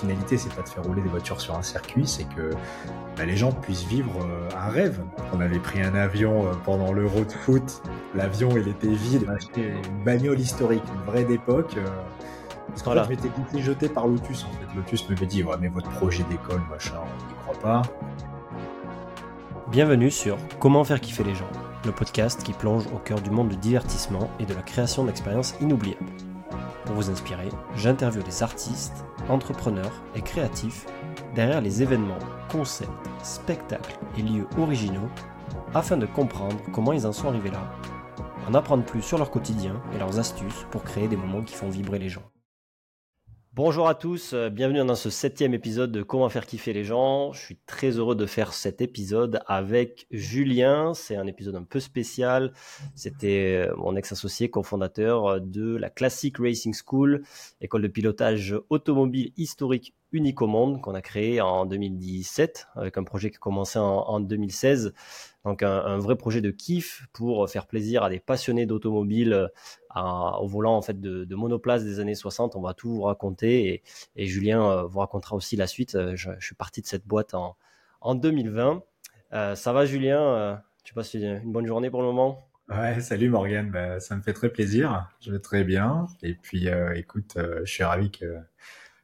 finalité, c'est pas de faire rouler des voitures sur un circuit, c'est que bah, les gens puissent vivre euh, un rêve. On avait pris un avion euh, pendant l'Euro de foot, l'avion il était vide, on a acheté une bagnole historique, une vraie d'époque. Euh, parce qu'en fait, je m'étais jeté par Lotus. En fait, Lotus m'avait dit ouais, mais votre projet d'école, machin, on n'y croit pas. Bienvenue sur Comment faire kiffer les gens, le podcast qui plonge au cœur du monde du divertissement et de la création d'expériences inoubliables. Pour vous inspirer, j'interviewe des artistes, entrepreneurs et créatifs derrière les événements, concepts, spectacles et lieux originaux afin de comprendre comment ils en sont arrivés là, en apprendre plus sur leur quotidien et leurs astuces pour créer des moments qui font vibrer les gens. Bonjour à tous, euh, bienvenue dans ce septième épisode de Comment faire kiffer les gens. Je suis très heureux de faire cet épisode avec Julien. C'est un épisode un peu spécial. C'était euh, mon ex-associé, cofondateur de la Classic Racing School, école de pilotage automobile historique unique au monde qu'on a créé en 2017 avec un projet qui a commencé en, 2016. Donc un, vrai projet de kiff pour faire plaisir à des passionnés d'automobile euh, au volant en fait de, monoplace des années 60. On va tout vous raconter et, Julien euh, vous racontera aussi la suite. Euh, je, suis parti de cette boîte en, en 2020. ça va Julien Tu passes une bonne journée pour le moment? Ouais, salut Morgan, bah, ça me fait très plaisir, je vais très bien. Et puis écoute, je suis ravi que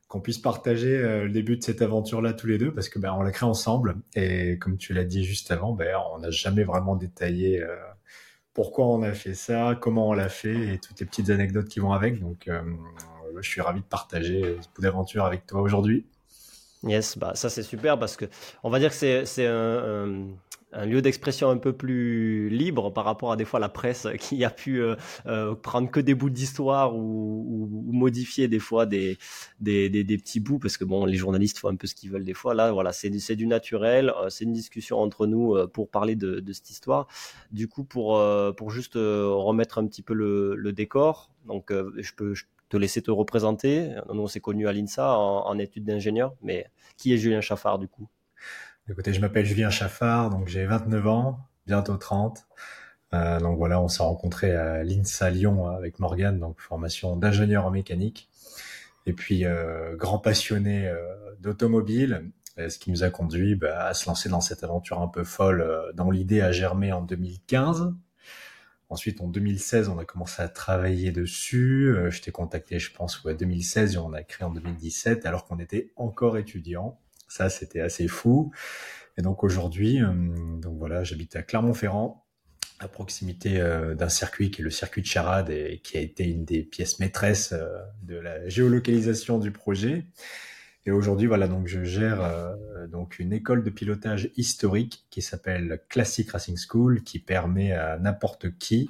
qu'on puisse partager euh, le début de cette aventure-là tous les deux, parce que ben, on l'a créé ensemble. Et comme tu l'as dit juste avant, ben, on n'a jamais vraiment détaillé euh, pourquoi on a fait ça, comment on l'a fait, et toutes les petites anecdotes qui vont avec. Donc, euh, je suis ravi de partager ce bout d'aventure avec toi aujourd'hui. Yes, bah ça c'est super parce que on va dire que c'est un, un lieu d'expression un peu plus libre par rapport à des fois la presse qui a pu euh, euh, prendre que des bouts d'histoire ou, modifier des fois des des, des, petits bouts parce que bon les journalistes font un peu ce qu'ils veulent des fois. Là voilà c'est du naturel euh, c'est une discussion entre nous pour parler de, cette histoire. Du coup pour pour juste remettre un petit peu le, décor donc je peux te laisser te représenter. Nous on s'est connu à l'INSA en, en études d'ingénieur mais qui est Julien Chaffard du coup? Écoutez, je m'appelle Julien Chaffard, donc j'ai 29 ans, bientôt 30. Euh, donc voilà, on s'est rencontrés à l'INSA Lyon avec Morgan, donc formation d'ingénieur en mécanique. Et puis, euh, grand passionné euh, d'automobile, ce qui nous a conduit bah, à se lancer dans cette aventure un peu folle, euh, dont l'idée a germé en 2015. Ensuite, en 2016, on a commencé à travailler dessus. Euh, je t'ai contacté, je pense, ouais, 2016 et on a créé en 2017, alors qu'on était encore étudiant. Ça, c'était assez fou. Et donc aujourd'hui, euh, donc voilà, j'habite à Clermont-Ferrand, à proximité euh, d'un circuit qui est le circuit de Charade et qui a été une des pièces maîtresses euh, de la géolocalisation du projet. Et aujourd'hui, voilà, donc je gère donc une école de pilotage historique qui s'appelle Classic Racing School, qui permet à n'importe qui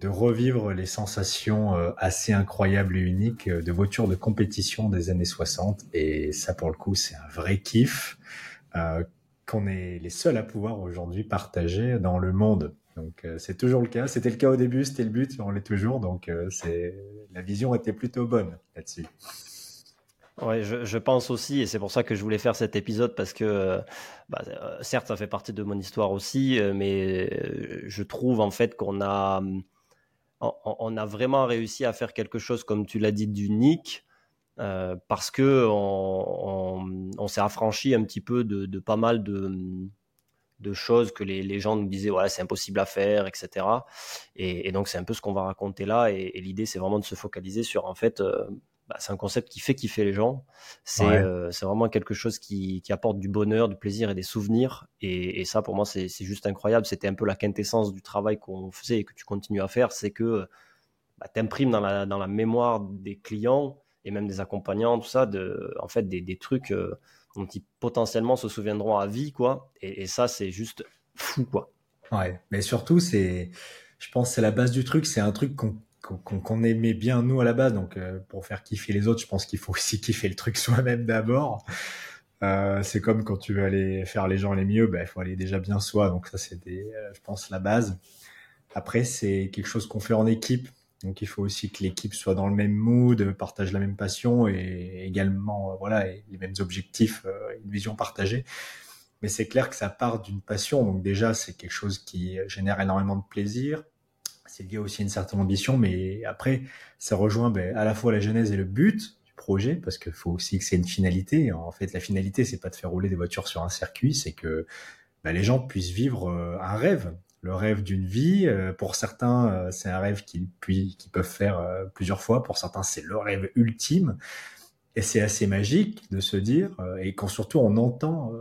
de revivre les sensations euh, assez incroyables et uniques euh, de voitures de compétition des années 60. Et ça, pour le coup, c'est un vrai kiff euh, qu'on est les seuls à pouvoir aujourd'hui partager dans le monde. Donc c'est toujours le cas. C'était le cas au début, c'était le but, on l'est toujours. Donc c'est la vision était plutôt bonne là-dessus. Ouais, je, pense aussi, et c'est pour ça que je voulais faire cet épisode parce que, bah, certes, ça fait partie de mon histoire aussi, mais je trouve en fait qu'on a on, a vraiment réussi à faire quelque chose, comme tu l'as dit, d'unique. Euh, parce que on, s'est affranchi un petit peu de, pas mal de, choses que les, gens nous disaient voilà c'est impossible à faire etc et, donc c'est un peu ce qu'on va raconter là et, l'idée c'est vraiment de se focaliser sur en fait euh, bah, c'est un concept qui fait kiffer les gens. C'est euh, vraiment quelque chose qui, qui, apporte du bonheur, du plaisir et des souvenirs. Et, et ça, pour moi, c'est juste incroyable. C'était un peu la quintessence du travail qu'on faisait et que tu continues à faire. C'est que bah, tu imprimes dans la, dans la mémoire des clients et même des accompagnants, tout ça, de, en fait, des, des trucs euh, dont ils potentiellement se souviendront à vie, quoi. Et, et ça, c'est juste fou, quoi. Ouais, mais surtout, c'est, je pense, c'est la base du truc. C'est un truc qu'on qu'on aimait bien nous à la base. Donc euh, pour faire kiffer les autres, je pense qu'il faut aussi kiffer le truc soi-même d'abord. Euh, c'est comme quand tu veux aller faire les gens les mieux, ben il faut aller déjà bien soi. Donc ça c'est euh, je pense la base. Après c'est quelque chose qu'on fait en équipe. Donc il faut aussi que l'équipe soit dans le même mood, partage la même passion et également voilà les mêmes objectifs, une vision partagée. Mais c'est clair que ça part d'une passion. Donc déjà c'est quelque chose qui génère énormément de plaisir c'est lié aussi à une certaine ambition, mais après, ça rejoint ben, à la fois la genèse et le but. projet parce qu'il faut aussi que c'est une finalité. En fait, la finalité, c'est pas de faire rouler des voitures sur un circuit, c'est que bah, les gens puissent vivre euh, un rêve, le rêve d'une vie. Euh, pour certains, euh, c'est un rêve qu'ils peuvent faire plusieurs fois. Pour certains, c'est le rêve ultime. Et c'est assez magique de se dire, et quand surtout on entend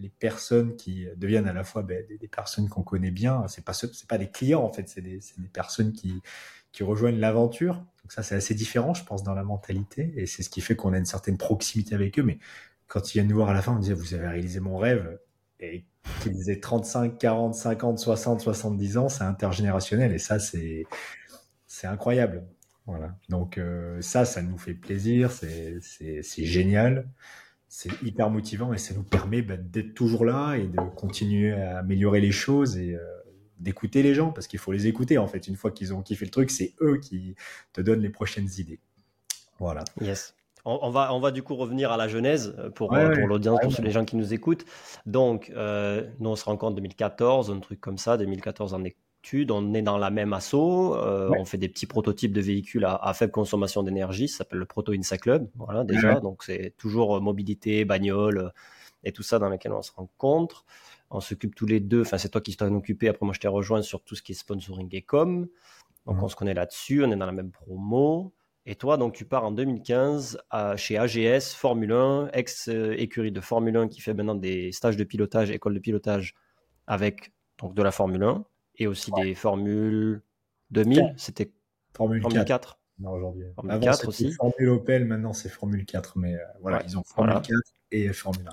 les personnes qui deviennent à la fois ben, des, personnes qu'on connaît bien, c'est pas c'est pas des clients en fait, c'est des, des, personnes qui qui rejoignent l'aventure. Donc ça c'est assez différent, je pense, dans la mentalité, et c'est ce qui fait qu'on a une certaine proximité avec eux. Mais quand ils viennent nous voir à la fin, on disait vous avez réalisé mon rêve, et qu'ils aient 35, 40, 50, 60, 70 ans, c'est intergénérationnel et ça, c'est, c'est incroyable. Voilà. Donc, euh, ça, ça nous fait plaisir, c'est, génial, c'est hyper motivant et ça nous permet bah, d'être toujours là et de continuer à améliorer les choses et euh, d'écouter les gens parce qu'il faut les écouter en fait. Une fois qu'ils ont kiffé le truc, c'est eux qui te donnent les prochaines idées. Voilà. Yes. On, va, on va du coup revenir à la genèse euh, pour, pour l'audience, pour les gens qui nous écoutent. Donc, euh, nous, on se rencontre en 2014, un truc comme ça, 2014 en On est dans la même asso. On fait des petits prototypes de véhicules à, faible consommation d'énergie. Ça s'appelle le Proto Insa Club. Voilà, déjà. Donc, c'est toujours mobilité, bagnole et tout ça dans lequel on se rencontre. On s'occupe tous les deux. Enfin, c'est toi qui t'en occupé. Après, moi, je t'ai rejoint sur tout ce qui est sponsoring et com. Donc, on se connaît là-dessus. On est dans la même promo. Et toi, donc, tu pars en 2015 à, chez AGS Formule 1, ex-écurie de Formule 1 qui fait maintenant des stages de pilotage, école de pilotage avec donc de la Formule 1 et aussi des Formules 2000. C'était Formule, 4. Non, aujourd'hui. Formule 4 aussi. Formule Opel, maintenant c'est Formule 4. Mais euh, voilà, ils ont Formule 4 et Formule 1.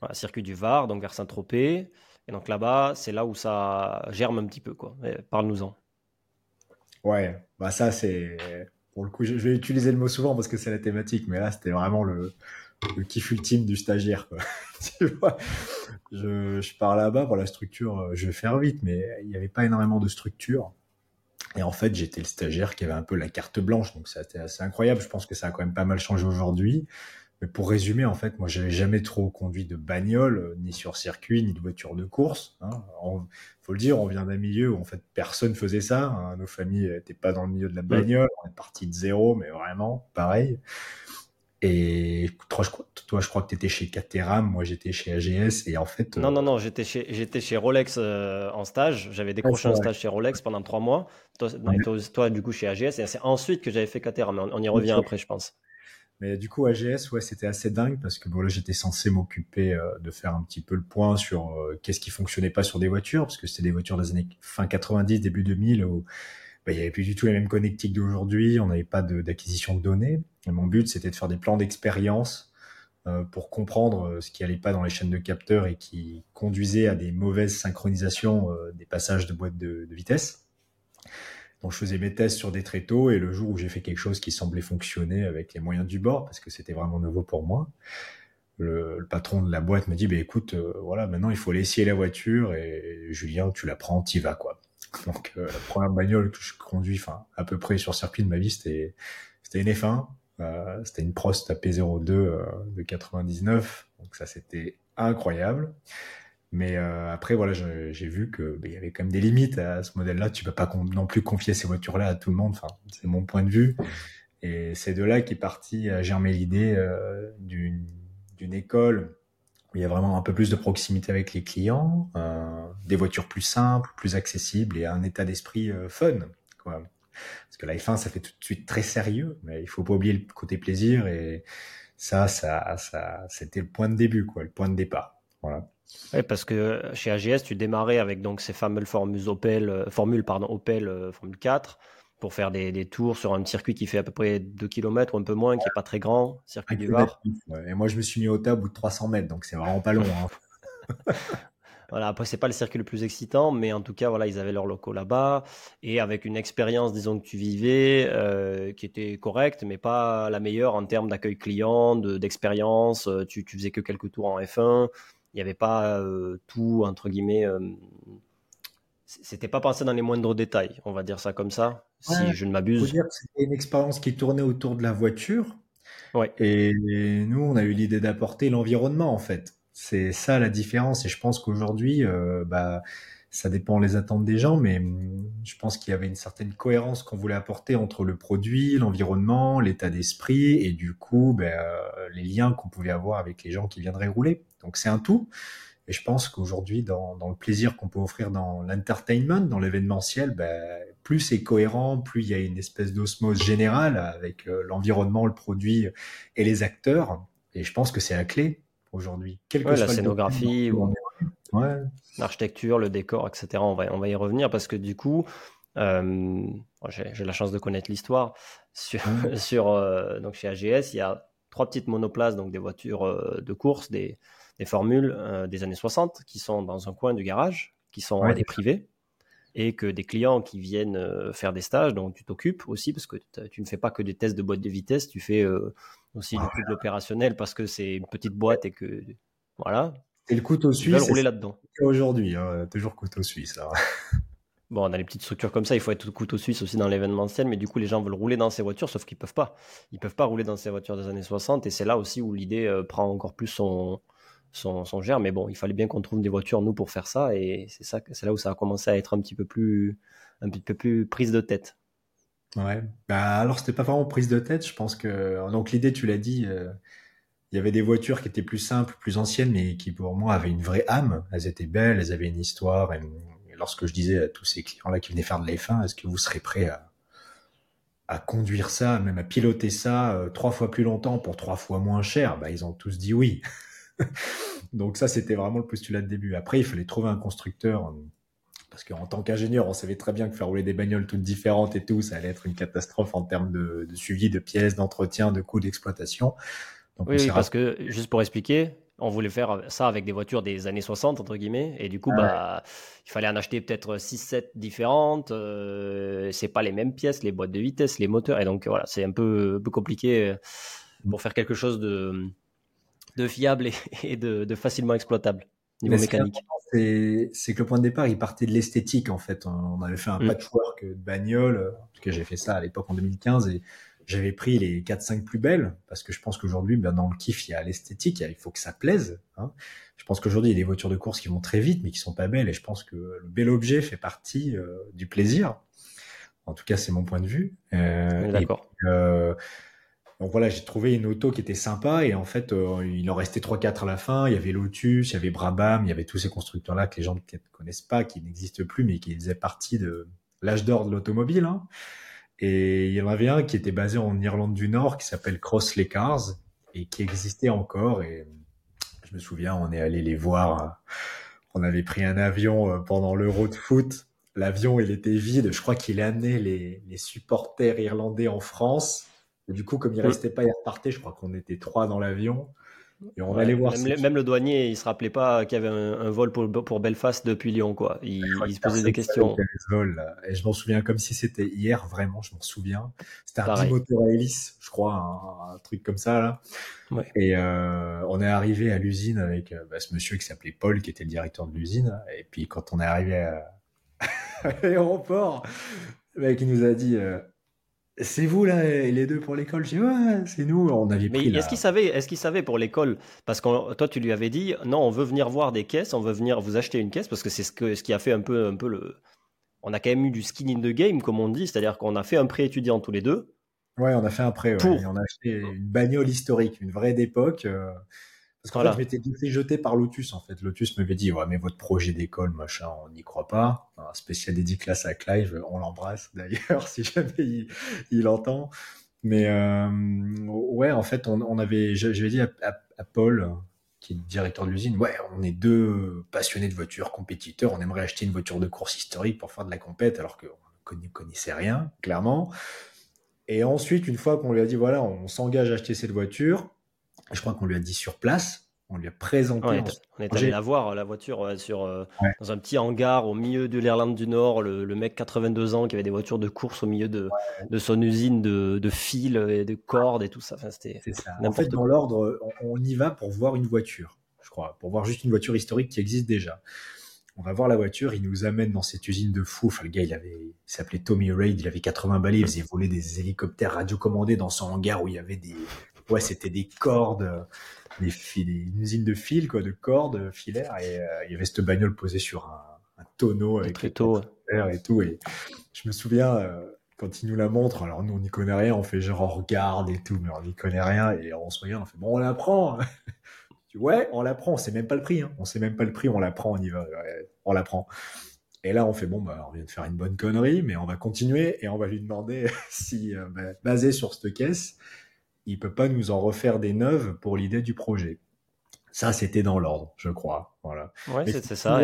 Voilà, circuit du Var, donc vers Saint-Tropez. Et donc là-bas, c'est là où ça germe un petit peu. quoi. Parle-nous-en. Ouais, bah ça c'est pour le coup, je, vais utiliser le mot souvent parce que c'est la thématique, mais là, c'était vraiment le, le kiff ultime du stagiaire. Quoi. tu vois je, je pars là-bas pour la structure, euh, je vais faire vite, mais il n'y avait pas énormément de structure. Et en fait, j'étais le stagiaire qui avait un peu la carte blanche, donc c'était assez incroyable. Je pense que ça a quand même pas mal changé aujourd'hui. Mais pour résumer, en fait, moi, j'avais jamais trop conduit de bagnole, euh, ni sur circuit, ni de voiture de course. Hein. faut le dire, on vient d'un milieu où en fait personne faisait ça. Hein. Nos familles n'étaient pas dans le milieu de la bagnole. On est parti de zéro, mais vraiment pareil. Et toi, je crois, toi, je crois que tu étais chez Caterham, moi j'étais chez AGS, et en fait. Non, non, non, j'étais chez, j'étais chez Rolex euh, en stage. J'avais décroché un stage chez Rolex pendant trois mois. Toi, toi, du coup, chez AGS, et c'est ensuite que j'avais fait Caterham. On, on y revient après, je pense. Mais du coup, AGS, ouais, c'était assez dingue parce que bon, là, j'étais censé m'occuper euh, de faire un petit peu le point sur euh, qu'est-ce qui fonctionnait pas sur des voitures, parce que c'était des voitures des années fin 90, début 2000, où bah, il y avait plus du tout les mêmes connectiques d'aujourd'hui, on n'avait pas d'acquisition de, données. Mon but, c'était de faire des plans d'expérience euh, pour comprendre ce qui allait pas dans les chaînes de capteurs et qui conduisait à des mauvaises synchronisations des passages de boîtes de, vitesse. Donc je faisais mes tests sur des tréteaux et le jour où j'ai fait quelque chose qui semblait fonctionner avec les moyens du bord, parce que c'était vraiment nouveau pour moi, le, patron de la boîte me dit bah, écoute, euh, voilà, maintenant il faut aller essayer la voiture et Julien, tu la prends, t'y vas quoi. Donc euh, la première bagnole que je conduis, enfin à peu près sur circuit de ma vie, c'était c'était une F1, euh, c'était une Prost AP02 de 99, donc ça c'était incroyable. Mais euh, après, voilà, j'ai vu que bah, il y avait quand même des limites à ce modèle-là. Tu peux pas non plus confier ces voitures-là à tout le monde. Enfin, c'est mon point de vue. Et c'est de là qu'est parti à germer l'idée euh, d'une école il y a vraiment un peu plus de proximité avec les clients, euh, des voitures plus simples, plus accessibles et un état d'esprit euh, fun. Quoi. Parce que la F1, ça fait tout de suite très sérieux, mais il faut pas oublier le côté plaisir et ça, ça, ça, c'était le point de début, quoi, le point de départ. Voilà. Oui, parce que chez AGS, tu démarrais avec donc ces fameuses formules Opel, euh, pardon, Opel euh, Formule 4 pour faire des, des, tours sur un circuit qui fait à peu près 2 km ou un peu moins, qui n'est pas très grand, circuit du Var. Et moi, je me suis mis au tas au bout de 300 mètres, donc c'est vraiment pas long. Hein. voilà, après, c'est pas le circuit le plus excitant, mais en tout cas, voilà, ils avaient leurs locaux là-bas et avec une expérience, disons, que tu vivais euh, qui était correcte, mais pas la meilleure en termes d'accueil client, d'expérience. tu, tu faisais que quelques tours en F1 il n'y avait pas euh, tout, entre guillemets, euh, c'était pas pensé dans les moindres détails, on va dire ça comme ça, si je ne m'abuse. C'était une expérience qui tournait autour de la voiture. Ouais. Et nous, on a eu l'idée d'apporter l'environnement, en fait. C'est ça la différence. Et je pense qu'aujourd'hui, euh, bah, ça dépend les attentes des gens, mais hum, je pense qu'il y avait une certaine cohérence qu'on voulait apporter entre le produit, l'environnement, l'état d'esprit et du coup euh, les liens qu'on pouvait avoir avec les gens qui viendraient rouler. Donc c'est un tout. Et je pense qu'aujourd'hui, dans, dans, le plaisir qu'on peut offrir dans l'entertainment, dans l'événementiel, ben, plus c'est cohérent, plus il y a une espèce d'osmose générale avec euh, l'environnement, le produit et les acteurs. Et je pense que c'est la clé aujourd'hui. Quelle que la scénographie, ou... l'architecture, le décor, etc. On va, on va y revenir parce que du coup, euh, j'ai la chance de connaître l'histoire. Sur, sur euh, donc chez AGS, il y a trois petites monoplaces, donc des voitures de course, des, des formules des années 60 qui sont dans un coin du garage, qui sont des privés et que des clients qui viennent euh, faire des stages, donc tu t'occupes aussi parce que tu ne fais pas que des tests de boîte de vitesse, tu fais euh, aussi du de l'opérationnel parce que c'est une petite boîte et que voilà. Et le couteau suisse. rouler là-dedans. Aujourd'hui, hein, toujours couteau suisse. Hein. Bon, on a les petites structures comme ça, il faut être couteau suisse aussi dans l'événementiel, mais du coup, les gens veulent rouler dans ces voitures, sauf qu'ils peuvent pas. Ils peuvent pas rouler dans ces voitures des années 60, et c'est là aussi où l'idée euh, prend encore plus son, son, son germe. Mais bon, il fallait bien qu'on trouve des voitures, nous, pour faire ça. Et c'est ça, c'est là où ça a commencé à être un petit peu plus, un petit peu plus prise de tête. Ouais. Bah, alors, c'était pas vraiment prise de tête. Je pense que, donc, l'idée, tu l'as dit, euh, il y avait des voitures qui étaient plus simples, plus anciennes, mais qui, pour moi, avaient une vraie âme. Elles étaient belles, elles avaient une histoire. Et, lorsque je disais à tous ces clients-là qui venaient faire de l'F1, est-ce que vous serez prêts à, à conduire ça, même à piloter ça euh, trois fois plus longtemps pour trois fois moins cher, bah, ils ont tous dit oui. Donc ça, c'était vraiment le postulat de début. Après, il fallait trouver un constructeur. Euh, parce qu'en tant qu'ingénieur, on savait très bien que faire rouler des bagnoles toutes différentes et tout, ça allait être une catastrophe en termes de, suivi de pièces, d'entretien, de coûts d'exploitation. Oui, parce que, juste pour expliquer, on voulait faire ça avec des voitures des années 60, entre guillemets, et du coup, bah, il fallait en acheter peut-être 6-7 différentes, euh, c'est pas les mêmes pièces, les boîtes de vitesse, les moteurs, et donc voilà, c'est un peu, un peu compliqué euh, pour faire quelque chose de, de fiable et, de, facilement exploitable niveau mécanique. C'est que le point de départ, il partait de l'esthétique en fait. On avait fait un mm. patchwork de bagnole. En tout cas, j'ai fait ça à l'époque en 2015 et j'avais pris les 4-5 plus belles parce que je pense qu'aujourd'hui, ben, dans le kiff, il y a l'esthétique, il faut que ça plaise. Hein. Je pense qu'aujourd'hui, il y a des voitures de course qui vont très vite mais qui sont pas belles et je pense que le bel objet fait partie euh, du plaisir. En tout cas, c'est mon point de vue. Euh, D'accord. Euh, donc voilà, j'ai trouvé une auto qui était sympa et en fait, euh, il en restait 3-4 à la fin. Il y avait Lotus, il y avait Brabham, il y avait tous ces constructeurs-là que les gens ne connaissent pas, qui n'existent plus, mais qui faisaient partie de l'âge d'or de l'automobile. Hein. Et il y en avait un qui était basé en Irlande du Nord, qui s'appelle Crossley Cars et qui existait encore. Et je me souviens, on est allé les voir. On avait pris un avion euh, pendant l'Euro de foot. L'avion, il était vide. Je crois qu'il a amené les, les supporters irlandais en France du coup, comme il restait pas, il repartait. Je crois qu'on était trois dans l'avion. Et on allait voir. Même, le douanier, il se rappelait pas qu'il y avait un, vol pour, pour, Belfast depuis Lyon, quoi. Il, se posait des questions. et je m'en souviens comme si c'était hier, vraiment, je m'en souviens. C'était un moteur à hélice, je crois, un, truc comme ça, là. Et euh, on est arrivé à l'usine avec euh, bah, ce monsieur qui s'appelait Paul, qui était le directeur de l'usine. Et puis, quand on est arrivé à, l'aéroport, le mec, il nous a dit, euh, c'est vous là, les deux pour l'école J'ai ouais, c'est nous. On avait pris. Mais est-ce qu'il savait, est-ce qu'il savait pour l'école? Parce que toi, tu lui avais dit, non, on veut venir voir des caisses, on veut venir vous acheter une caisse parce que c'est ce que ce qui a fait un peu, un peu le. On a quand même eu du skin in the game, comme on dit, c'est-à-dire qu'on a fait un prêt étudiant tous les deux. Ouais, on a fait un prêt. Pour... on a acheté une bagnole historique, une vraie d'époque. Euh, parce qu'en fait, je m'étais fait jeter par Lotus, en fait. Lotus m'avait dit, ouais, mais votre projet d'école, machin, on n'y croit pas. Un spécial dédicace à Clive, on l'embrasse d'ailleurs, si jamais il, entend. Mais euh, ouais, en fait, on, avait, j'avais dit à, Paul, qui est directeur de l'usine, ouais, on est deux passionnés de voitures, compétiteurs, on aimerait acheter une voiture de course historique pour faire de la compète, alors qu'on ne connaissait rien, clairement. Et ensuite, une fois qu'on lui a dit, voilà, on s'engage à acheter cette voiture, je crois qu'on lui a dit sur place. On lui a présenté. on est allé la voir, la voiture, sur, euh, dans un petit hangar au milieu de l'Irlande du Nord. Le, mec 82 ans qui avait des voitures de course au milieu de, de son usine de, de, fils et de cordes et tout ça. Enfin, c'était En fait, dans l'ordre, on, y va pour voir une voiture, je crois, pour voir juste une voiture historique qui existe déjà. On va voir la voiture, il nous amène dans cette usine de fou. Enfin, le gars, il avait, il s'appelait Tommy Raid, il avait 80 balais, il faisait voler des hélicoptères radiocommandés dans son hangar où il y avait des, ouais, c'était des cordes, des, fils, une usine de fils, quoi, de cordes filaires, et euh, il y avait cette bagnole posée sur un, tonneau avec très tôt et tout. Et je me souviens quand il nous la montre, alors nous on n'y connaît rien, on fait genre on regarde et tout, mais on n'y connaît rien et on se regarde, on fait bon on l'apprend. ouais, on l'apprend, on sait même pas le prix, hein. on sait même pas le prix, on l'apprend, on y va, on l'apprend. Et là, on fait bon, bah, on vient de faire une bonne connerie, mais on va continuer et on va lui demander si, euh, bah, basé sur cette caisse, il peut pas nous en refaire des neuves pour l'idée du projet. Ça, c'était dans l'ordre, je crois. Voilà. Ouais, c'est ça.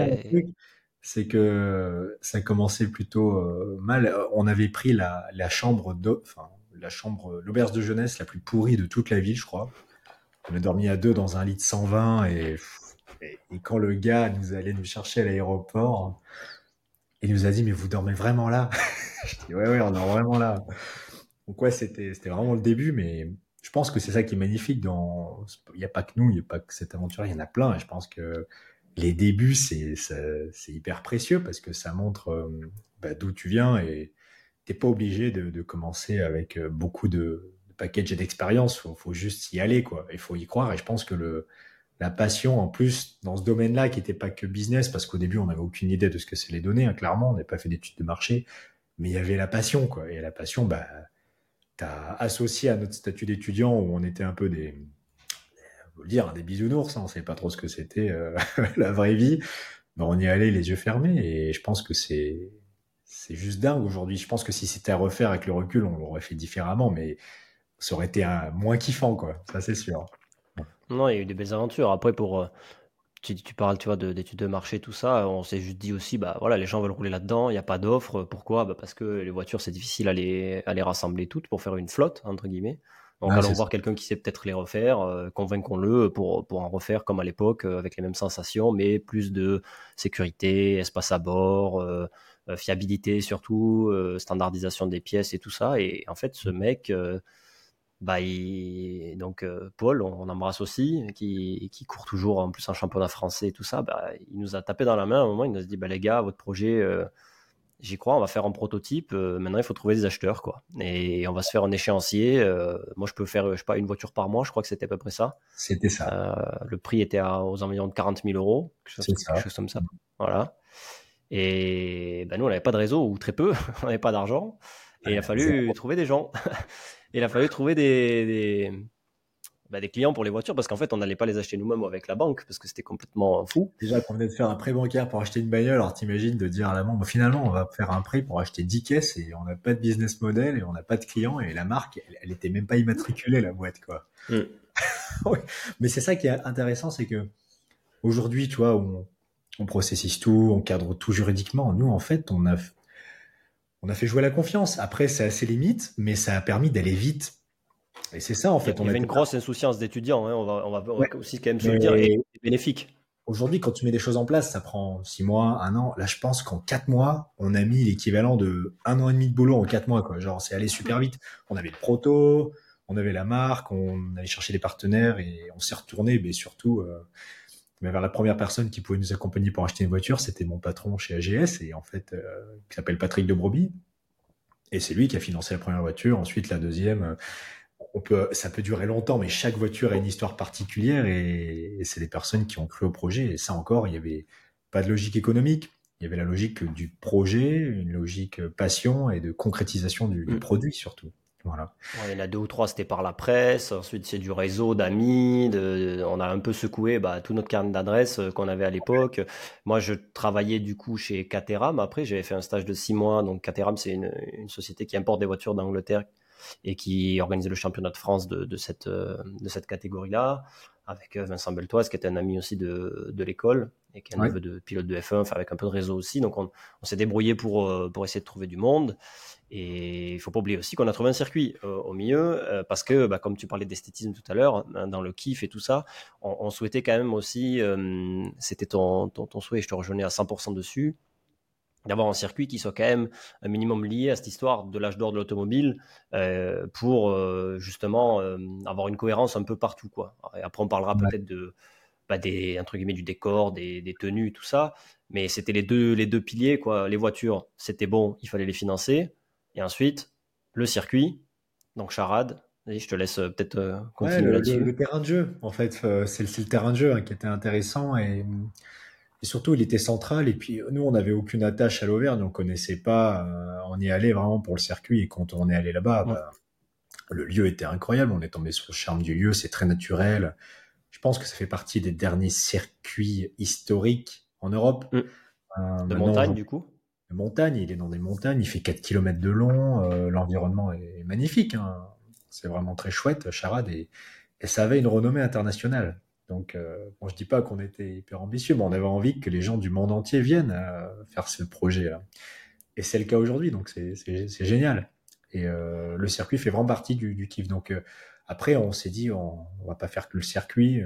C'est que ça commençait plutôt euh, mal. On avait pris la, la chambre de, enfin, la chambre, l'auberge de jeunesse la plus pourrie de toute la ville, je crois. On a dormi à deux dans un lit de 120 et, et, et quand le gars nous allait nous chercher à l'aéroport, il nous a dit, mais vous dormez vraiment là Je dis, ouais, ouais, on dort vraiment là. Donc ouais, c'était, c'était vraiment le début, mais je pense que c'est ça qui est magnifique. Il n'y a pas que nous, il n'y a pas que cette aventure, il y en a plein. Je pense que les débuts, c'est, hyper précieux parce que ça montre euh, bah, d'où tu viens et t'es pas obligé de, commencer avec euh, beaucoup de, de packages et d'expérience. Faut, faut juste y aller, quoi. Il faut y croire. Et je pense que la passion en plus dans ce domaine-là qui n'était pas que business parce qu'au début on n'avait aucune idée de ce que c'est les données hein, clairement on n'avait pas fait d'études de marché mais il y avait la passion quoi et la passion bah associé à notre statut d'étudiant où on était un peu des faut le dire des bisounours hein, on savait pas trop ce que c'était euh, la vraie vie mais on y allait les yeux fermés et je pense que c'est c'est juste dingue aujourd'hui je pense que si c'était à refaire avec le recul on l'aurait fait différemment mais ça aurait été moins kiffant quoi ça c'est sûr non, il y a eu des belles aventures. Après, pour. Euh, tu, tu parles, tu vois, d'études de, marché, tout ça. On s'est juste dit aussi, bah voilà, les gens veulent rouler là-dedans, il n'y a pas d'offre. Pourquoi? Bah, Parce que les voitures, c'est difficile à les, à les rassembler toutes pour faire une flotte, entre guillemets. Donc, ah, allons voir quelqu'un qui sait peut-être les refaire, euh, convainquons-le pour, pour en refaire comme à l'époque, euh, avec les mêmes sensations, mais plus de sécurité, espace à bord, fiabilité surtout, standardisation des pièces et tout ça. Et en fait, ce mec bah, donc euh, Paul, on, embrasse aussi, qui, qui, court toujours en plus en championnat français et tout ça, bah, il nous a tapé dans la main à un moment, il nous a dit bah, les gars, votre projet, euh, j'y crois, on va faire un prototype, euh, maintenant il faut trouver des acheteurs quoi. Et on va se faire un échéancier. moi je peux faire, je sais pas, une voiture par mois, je crois que c'était à peu près ça. C'était ça. le prix était à, aux environs de 40 000 euros, quelque chose, quelque chose comme ça. Voilà. Et bah, nous on n'avait pas de réseau ou très peu, on n'avait pas d'argent. Et il a fallu trouver des gens. il a fallu trouver des, bah, des, clients pour les voitures parce qu'en fait, on n'allait pas les acheter nous-mêmes avec la banque parce que c'était complètement fou. Déjà qu'on venait de faire un prêt bancaire pour acheter une bagnole, alors t'imagines de dire à la banque, finalement, on va faire un prêt pour acheter 10 caisses et on n'a pas de business model et on n'a pas de clients et la marque, elle, était même pas immatriculée, la boîte, quoi. Mm. Mais c'est ça qui est intéressant, c'est que aujourd'hui, tu vois, on, on processise tout, on cadre tout juridiquement. Nous, en fait, on a on a fait jouer la confiance. Après, c'est assez limite, mais ça a permis d'aller vite. Et c'est ça, en fait. Il y avait une grosse insouciance d'étudiants, hein. on, va, on, va, aussi quand même se le dire, et bénéfique. Aujourd'hui, quand tu mets des choses en place, ça prend six mois, un an. Là, je pense qu'en quatre mois, on a mis l'équivalent de un an et demi de boulot en quatre mois, quoi. Genre, c'est allé super vite. On avait le proto, on avait la marque, on allait chercher des partenaires et on s'est retourné, mais surtout, euh, mais vers la première personne qui pouvait nous accompagner pour acheter une voiture, c'était mon patron chez AGS, et en fait, euh, qui s'appelle Patrick de Broby. Et c'est lui qui a financé la première voiture. Ensuite, la deuxième, euh, on peut, ça peut durer longtemps, mais chaque voiture a une histoire particulière, et, c'est des personnes qui ont cru au projet. Et ça encore, il n'y avait pas de logique économique. Il y avait la logique du projet, une logique passion et de concrétisation du, du mm. produit surtout. Voilà. il y en a deux ou trois, c'était par la presse. Ensuite, c'est du réseau d'amis. on a un peu secoué bah, tout notre carnet d'adresses euh, qu'on avait à l'époque. Moi, je travaillais du coup chez Caterham. Après, j'avais fait un stage de six mois. Donc, Caterham, c'est une, société qui importe des voitures d'Angleterre et qui organisait le championnat de France de, cette, euh, de cette catégorie-là, avec euh, Vincent Beltoise, qui était un ami aussi de, de l'école et qui est un neveu de pilote de F1, enfin, avec un peu de réseau aussi. Donc, on, on s'est débrouillé pour, pour essayer de trouver du monde. Et il faut pas oublier aussi qu'on a trouvé un circuit euh, au milieu, euh, parce que, bah, comme tu parlais d'esthétisme tout à l'heure, hein, dans le kiff et tout ça, on, souhaitait quand même aussi, euh, c'était ton, ton, ton, souhait, je te rejoignais à 100% dessus, d'avoir un circuit qui soit quand même un minimum lié à cette histoire de l'âge d'or de l'automobile, pour justement avoir une cohérence un peu partout. Quoi. Et après, on parlera peut-être de, bah, des, entre guillemets, du décor, des, des tenues, tout ça, mais c'était les deux, les deux piliers. Quoi. Les voitures, c'était bon, il fallait les financer et ensuite, le circuit, donc charade. je te laisse euh, peut-être euh, continuer là-dessus. Le, terrain de jeu, en fait, euh, c'est le, terrain de jeu hein, qui était intéressant. Et et surtout, il était central. Et puis, nous, on n'avait aucune attache à l'Auvergne. On connaissait pas. Euh, on y allait vraiment pour le circuit. Et quand on est allé là-bas, bah, le lieu était incroyable. On est tombé sur le charme du lieu. C'est très naturel. Je pense que ça fait partie des derniers circuits historiques en Europe. Mm. Euh, de montagne, du coup Montagne. Il est dans des montagnes. Il fait 4 km de long. Euh, l'environnement est magnifique. Hein. C'est vraiment très chouette, Charade. Et, et ça avait une renommée internationale. Donc, euh, bon, je dis pas qu'on était hyper ambitieux, mais on avait envie que les gens du monde entier viennent euh, faire ce projet-là. Et c'est le cas aujourd'hui, donc c'est génial. Et euh, le circuit fait vraiment partie du, du kiff. Donc euh, après, on s'est dit, on, on, va pas faire que le circuit.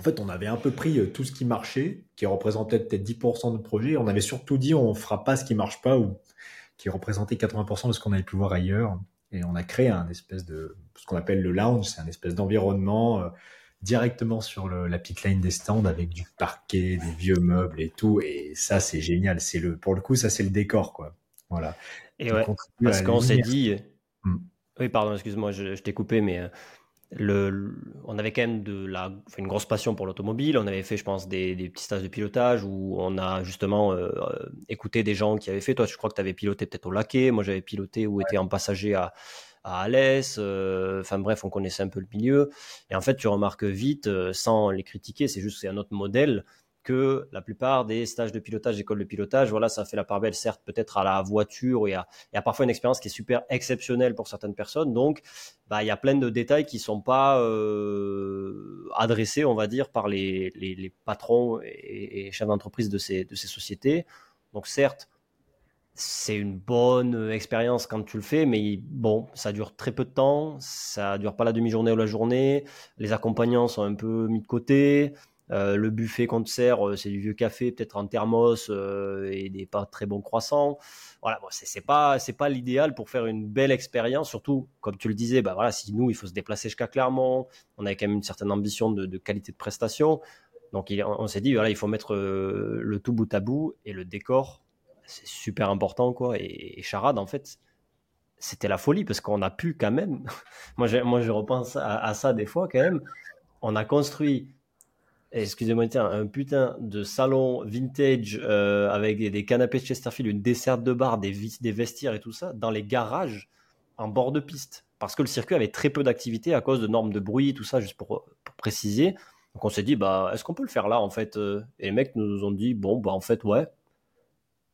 En fait, on avait un peu pris tout ce qui marchait, qui représentait peut-être 10% de projet. On avait surtout dit, on fera pas ce qui marche pas ou qui représentait 80% de ce qu'on avait pu voir ailleurs. Et on a créé un espèce de, ce qu'on appelle le lounge, c'est un espèce d'environnement directement sur le, la pit lane des stands avec du parquet, des vieux meubles et tout. Et ça, c'est génial. C'est le, pour le coup, ça, c'est le décor, quoi. Voilà. Et ouais, parce qu'on s'est dit. Hmm. Oui, pardon, excuse-moi, je, je t'ai coupé, mais euh, le, on avait quand même de la, une grosse passion pour l'automobile. On avait fait, je pense, des, des, petits stages de pilotage où on a justement euh, écouté des gens qui avaient fait. Toi, je crois que tu avais piloté peut-être au laquais. Moi, j'avais piloté ou été en passager à, à Alès. Euh, enfin bref, on connaissait un peu le milieu. Et en fait, tu remarques vite, euh, sans les critiquer, c'est juste c'est un autre modèle que la plupart des stages de pilotage, d'école de pilotage, voilà, ça fait la part belle, certes, peut-être à la voiture et à, y a parfois une expérience qui est super exceptionnelle pour certaines personnes. Donc, bah, il y a plein de détails qui sont pas euh, adressés, on va dire, par les, patrons et, et chefs d'entreprise de ces, de ces sociétés. Donc, certes, c'est une bonne expérience quand tu le fais, mais bon, ça dure très peu de temps, ça dure pas la demi-journée ou la journée, les accompagnants sont un peu mis de côté, euh, le buffet qu'on te sert, euh, c'est du vieux café, peut-être en thermos euh, et des pas très bons croissants. Voilà, bon, c'est pas c'est pas l'idéal pour faire une belle expérience, surtout comme tu le disais, bah voilà, si nous il faut se déplacer jusqu'à Clermont, on avait quand même une certaine ambition de, qualité de prestation, donc on, s'est dit voilà, il faut mettre le tout bout à bout et le décor c'est super important, quoi. Et, Charade, en fait, c'était la folie parce qu'on a pu quand même. moi, je, moi, je repense à, ça des fois quand même. On a construit, excusez-moi, un putain de salon vintage euh, avec des, canapés de Chesterfield, une desserte de bar, des, des vestiaires et tout ça dans les garages en bord de piste parce que le circuit avait très peu d'activité à cause de normes de bruit, tout ça, juste pour, préciser. Donc on s'est dit, bah, est-ce qu'on peut le faire là en fait euh? Et les mecs nous ont dit, bon, bah en fait, ouais,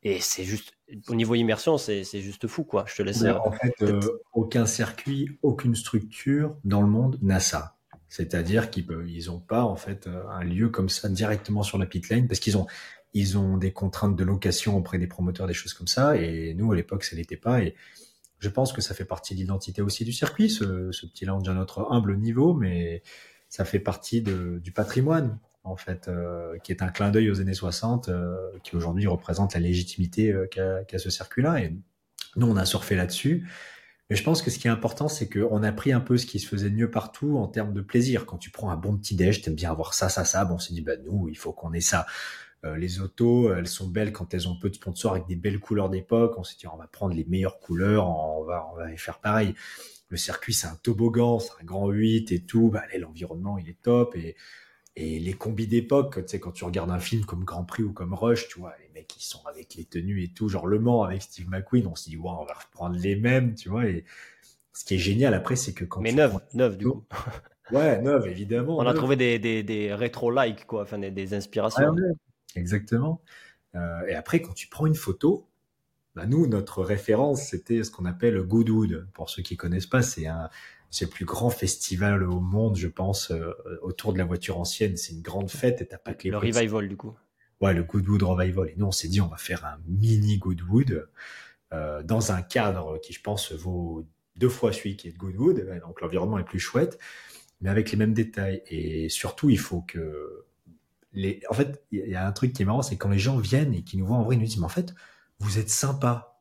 et c'est juste, au niveau immersion, c'est juste fou, quoi. Je te laisse. en fait, euh, aucun circuit, aucune structure dans le monde n'a ça. C'est-à-dire qu'ils ils ont pas, en fait, euh, un lieu comme ça directement sur la pit lane parce qu'ils ont, ils ont des contraintes de location auprès des promoteurs, des choses comme ça. Et nous, à l'époque, ça n'était pas. Et je pense que ça fait partie de l'identité aussi du circuit, ce, petit lounge à notre humble niveau, mais ça fait partie du patrimoine en fait, euh, qui est un clin d'œil aux années 60, euh, qui aujourd'hui représente la légitimité qu'a ce circuit-là. Et nous, on a surfé là-dessus. Mais je pense que ce qui est important, c'est qu'on a pris un peu ce qui se faisait de mieux partout en termes de plaisir. Quand tu prends un bon petit déj, t'aimes bien avoir ça, ça, ça. Bon, on s'est dit, bah nous, il faut qu'on ait ça. les autos, elles sont belles quand elles ont peu de sponsors avec des belles couleurs d'époque. On s'est dit, on va prendre les meilleures couleurs, on va, on va y faire pareil. Le circuit, c'est un toboggan, c'est un grand 8 et tout. Bah, l'environnement, il est top. Et et les combis d'époque, tu sais, quand tu regardes un film comme Grand Prix ou comme Rush, tu vois, les mecs, ils sont avec les tenues et tout, genre Le Mans avec Steve McQueen, on se dit, ouais, on va reprendre les mêmes, tu vois, et ce qui est génial après, c'est que quand Mais neuf, neuf, du coup. Ouais, neuf, évidemment. On a trouvé des, des, des rétro-likes, quoi, enfin, des, des inspirations. exactement. Euh, et après, quand tu prends une photo, bah nous, notre référence, c'était ce qu'on appelle Goodwood. Pour ceux qui connaissent pas, c'est un, c'est le plus grand festival au monde, je pense, euh, autour de la voiture ancienne. C'est une grande fête et t'as pas que les Le revival, du coup. Ouais, le Goodwood Revival. Et nous, on s'est dit, on va faire un mini Goodwood euh, dans un cadre qui, je pense, vaut deux fois celui qui est de Goodwood. Donc, l'environnement est plus chouette, mais avec les mêmes détails. Et surtout, il faut que les... En fait, il y a un truc qui est marrant, c'est quand les gens viennent et qui nous voient en vrai, ils nous disent, mais en fait, vous êtes sympa.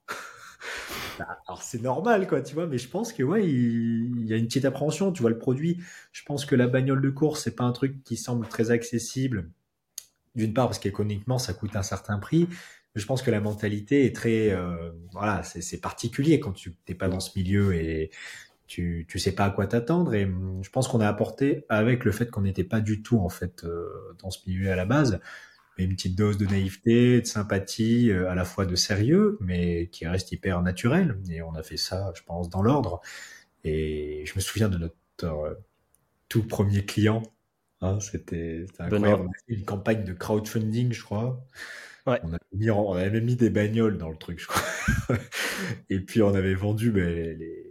Bah, alors c'est normal, quoi, tu vois, mais je pense que ouais, il, y a une petite appréhension. Tu vois le produit. Je pense que la bagnole de course, c'est pas un truc qui semble très accessible. D'une part parce qu'économiquement, ça coûte un certain prix. Je pense que la mentalité est très, euh, voilà, c'est particulier quand tu t'es pas dans ce milieu et tu tu sais pas à quoi t'attendre. Et hum, je pense qu'on a apporté avec le fait qu'on n'était pas du tout en fait euh, dans ce milieu à la base une petite dose de naïveté, de sympathie, euh, à la fois de sérieux, mais qui reste hyper naturel. Et on a fait ça, je pense, dans l'ordre. Et je me souviens de notre euh, tout premier client. Hein, c'était incroyable. On a fait une campagne de crowdfunding, je crois. Ouais. On, mis, on, avait même mis des bagnoles dans le truc, je crois. et puis on avait vendu ben, les,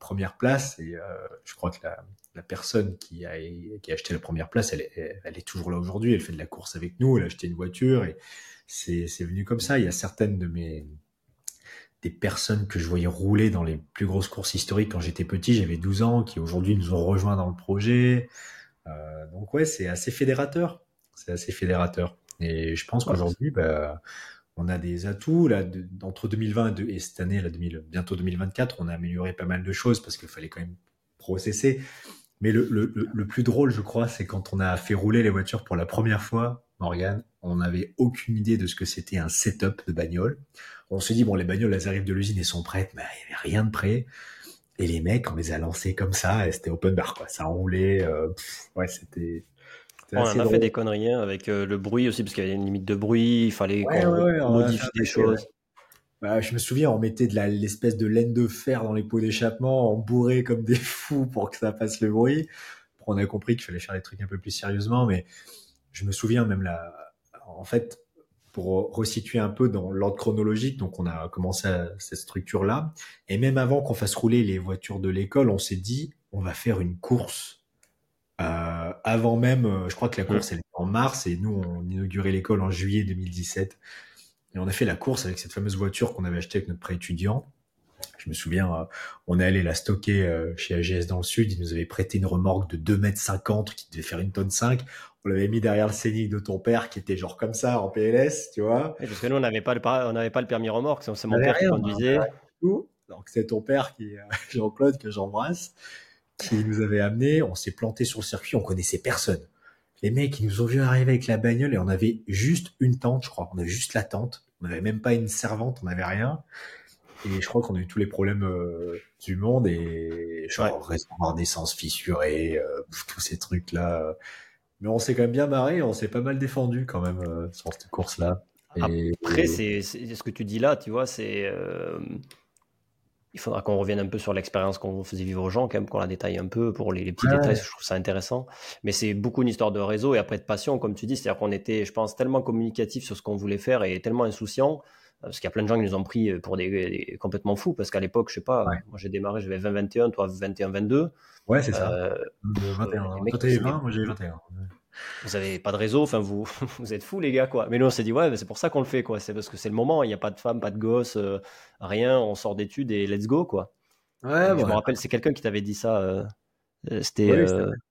premières places. Et euh, je crois que la, la personne qui a, qui a acheté la première place, elle est, elle est toujours là aujourd'hui. Elle fait de la course avec nous. Elle a acheté une voiture et c'est, c'est venu comme ça. Il y a certaines de mes des personnes que je voyais rouler dans les plus grosses courses historiques quand j'étais petit, j'avais 12 ans, qui aujourd'hui nous ont rejoints dans le projet. Euh, donc ouais, c'est assez fédérateur. C'est assez fédérateur. Et je pense qu'aujourd'hui, bah, on a des atouts. Là, entre 2020 et cette année, là, 2000, bientôt 2024, on a amélioré pas mal de choses parce qu'il fallait quand même processer. Mais le, le, plus drôle, je crois, c'est quand on a fait rouler les voitures pour la première fois, Morgan, on n'avait aucune idée de ce que c'était un setup de bagnole. On se dit, bon, les bagnoles, elles arrivent de l'usine et sont prêtes, mais il n'y avait rien de prêt. Et les mecs, on les a lancés comme ça, et c'était open bar, quoi. Ça roulait, euh, ouais, c'était... On a fait des conneries hein, avec euh, le bruit aussi, parce qu'il y avait une limite de bruit, il fallait qu'on modifie des choses. Bah, je me souviens, on mettait de l'espèce de laine de fer dans les pots d'échappement, on bourrait comme des fous pour que ça fasse le bruit. on a compris qu'il fallait faire des trucs un peu plus sérieusement, mais je me souviens même là, en fait, pour resituer un peu dans l'ordre chronologique, donc on a commencé à cette structure-là, et même avant qu'on fasse rouler les voitures de l'école, on s'est dit, on va faire une course. Euh, avant même, euh, je crois que la course elle est en mars et nous on inaugurait l'école en juillet 2017. Et on a fait la course avec cette fameuse voiture qu'on avait achetée avec notre prêt étudiant. Je me souviens, euh, on est allé la stocker chez AGS dans le sud. Ils nous avaient prêté une remorque de 2 mètres 50 qui devait faire une tonne 5. On l'avait mis derrière le Scénic de ton père qui était genre comme ça en PLS, tu vois. parce que nous, on n'avait pas, le, on pas le permis remorque. C'est mon père qui conduisait. Donc c'est ton père qui, Jean-Claude, que j'embrasse, qui nous avait amené. On s'est planté sur le circuit. On connaissait personne les mecs, ils nous ont vu arriver avec la bagnole et on avait juste une tente, je crois. On avait juste la tente. On n'avait même pas une servante, on n'avait rien. Et je crois qu'on a eu tous les problèmes euh, du monde et genre ouais. réservoir d'essence fissuré, euh, tous ces trucs là. Mais on s'est quand même bien marré, on s'est pas mal défendu quand même euh, sur cette course là. Après, c'est ce que tu dis là, tu vois, c'est il faudra qu'on revienne un peu sur l'expérience qu'on faisait vivre aux gens, quand même, qu'on la détaille un peu pour les, petits détails, je trouve ça intéressant. Mais c'est beaucoup une histoire de réseau et après de passion, comme tu dis, c'est-à-dire qu'on était, je pense, tellement communicatif sur ce qu'on voulait faire et tellement insouciant, euh, parce qu'il y a plein de gens qui nous ont pris pour des, complètement fous, parce qu'à l'époque, je sais pas, moi j'ai démarré, j'avais 20-21, toi 21-22. Ouais, c'est ça. Euh, 21. Toi t'avais 20, moi j'ai 21 vous avez pas de réseau, enfin vous, vous êtes fous les gars quoi. Mais nous on s'est dit ouais, c'est pour ça qu'on le fait quoi. C'est parce que c'est le moment, il n'y a pas de femme, pas de gosse, euh, rien, on sort d'études et let's go quoi. Ouais, Je me rappelle, c'est quelqu'un qui t'avait dit ça. Euh, euh, c'était.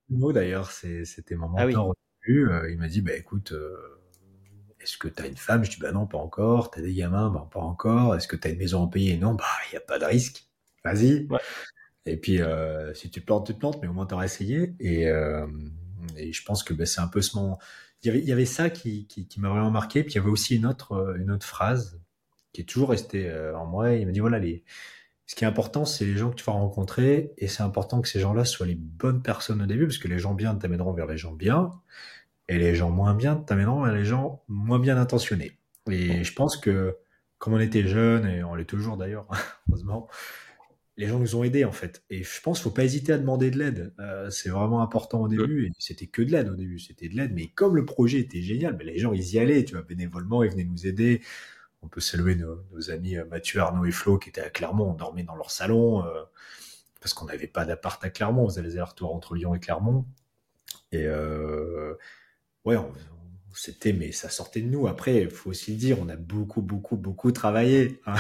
Ouais, d'ailleurs, c'était mon ah mentor au début. il m'a dit bah écoute, est-ce que tu as une femme? Je dis bah non, pas encore. T'as des gamins? Bah pas encore. Est-ce que tu as une maison à payer? Non, bah il y a pas de risque. Vas-y. Et puis si tu plantes, tu plantes, mais au moins t'auras essayé. Et et je pense que ben, c'est un peu ce moment. Il y avait, il y avait ça qui, qui, qui m'a vraiment marqué. Puis il y avait aussi une autre, euh, une autre phrase qui est toujours restée euh, en moi. Il m'a dit voilà, les, ce qui est important, c'est les gens que tu vas rencontrer. Et c'est important que ces gens-là soient les bonnes personnes au début, parce que les gens bien t'amèneront vers les gens bien. Et les gens moins bien t'amèneront vers les gens moins bien intentionnés. Et je pense que, comme on était jeunes, et on l'est toujours d'ailleurs, heureusement, les gens nous ont aidés en fait. Et je pense qu'il faut pas hésiter à demander de l'aide. Euh, c'est vraiment important au début. Et c'était que de l'aide au début, c'était de l'aide. Mais comme le projet était génial, ben, les gens ils y allaient, tu vois, bénévolement, ils venaient nous aider. On peut saluer nos, amis euh, Mathieu, Arnaud et Flo qui étaient à Clermont. On dormait dans leur salon euh, parce qu'on n'avait pas d'appart à Clermont. On faisait les allers-retours entre Lyon et Clermont. Et ouais, on, c'était mais ça sortait de nous. Après, il faut aussi le dire, on a beaucoup, beaucoup, beaucoup travaillé. Hein.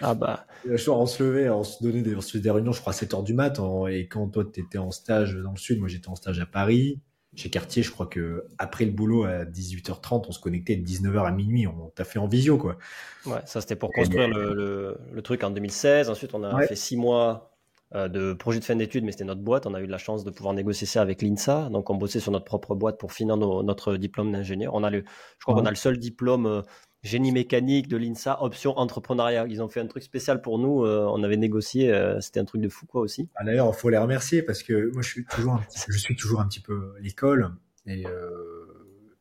Ah bah. Le soir, on se levait, on se donnait des, on se des réunions, je crois, à 7 heures du mat. et quand toi, tu étais en stage dans le sud, moi, j'étais en stage à Paris. Chez Cartier, je crois que après le boulot à 18h30, on se connectait de 19h à minuit. On t'a fait en visio, quoi. Ouais, ça c'était pour construire le, le, truc en 2016. Ensuite, on a fait six mois de projet de fin d'études, mais c'était notre boîte. On a eu la chance de pouvoir négocier ça avec l'INSA. Donc, on bossait sur notre propre boîte pour finir notre diplôme d'ingénieur. On a le, je crois qu'on a le seul diplôme euh, génie mécanique de l'INSA, option entrepreneuriat. Ils ont fait un truc spécial pour nous. Euh, on avait négocié. c'était un truc de fou, quoi, aussi. Ah, D'ailleurs, il faut les remercier parce que moi, je suis toujours un petit, je suis toujours un petit peu l'école et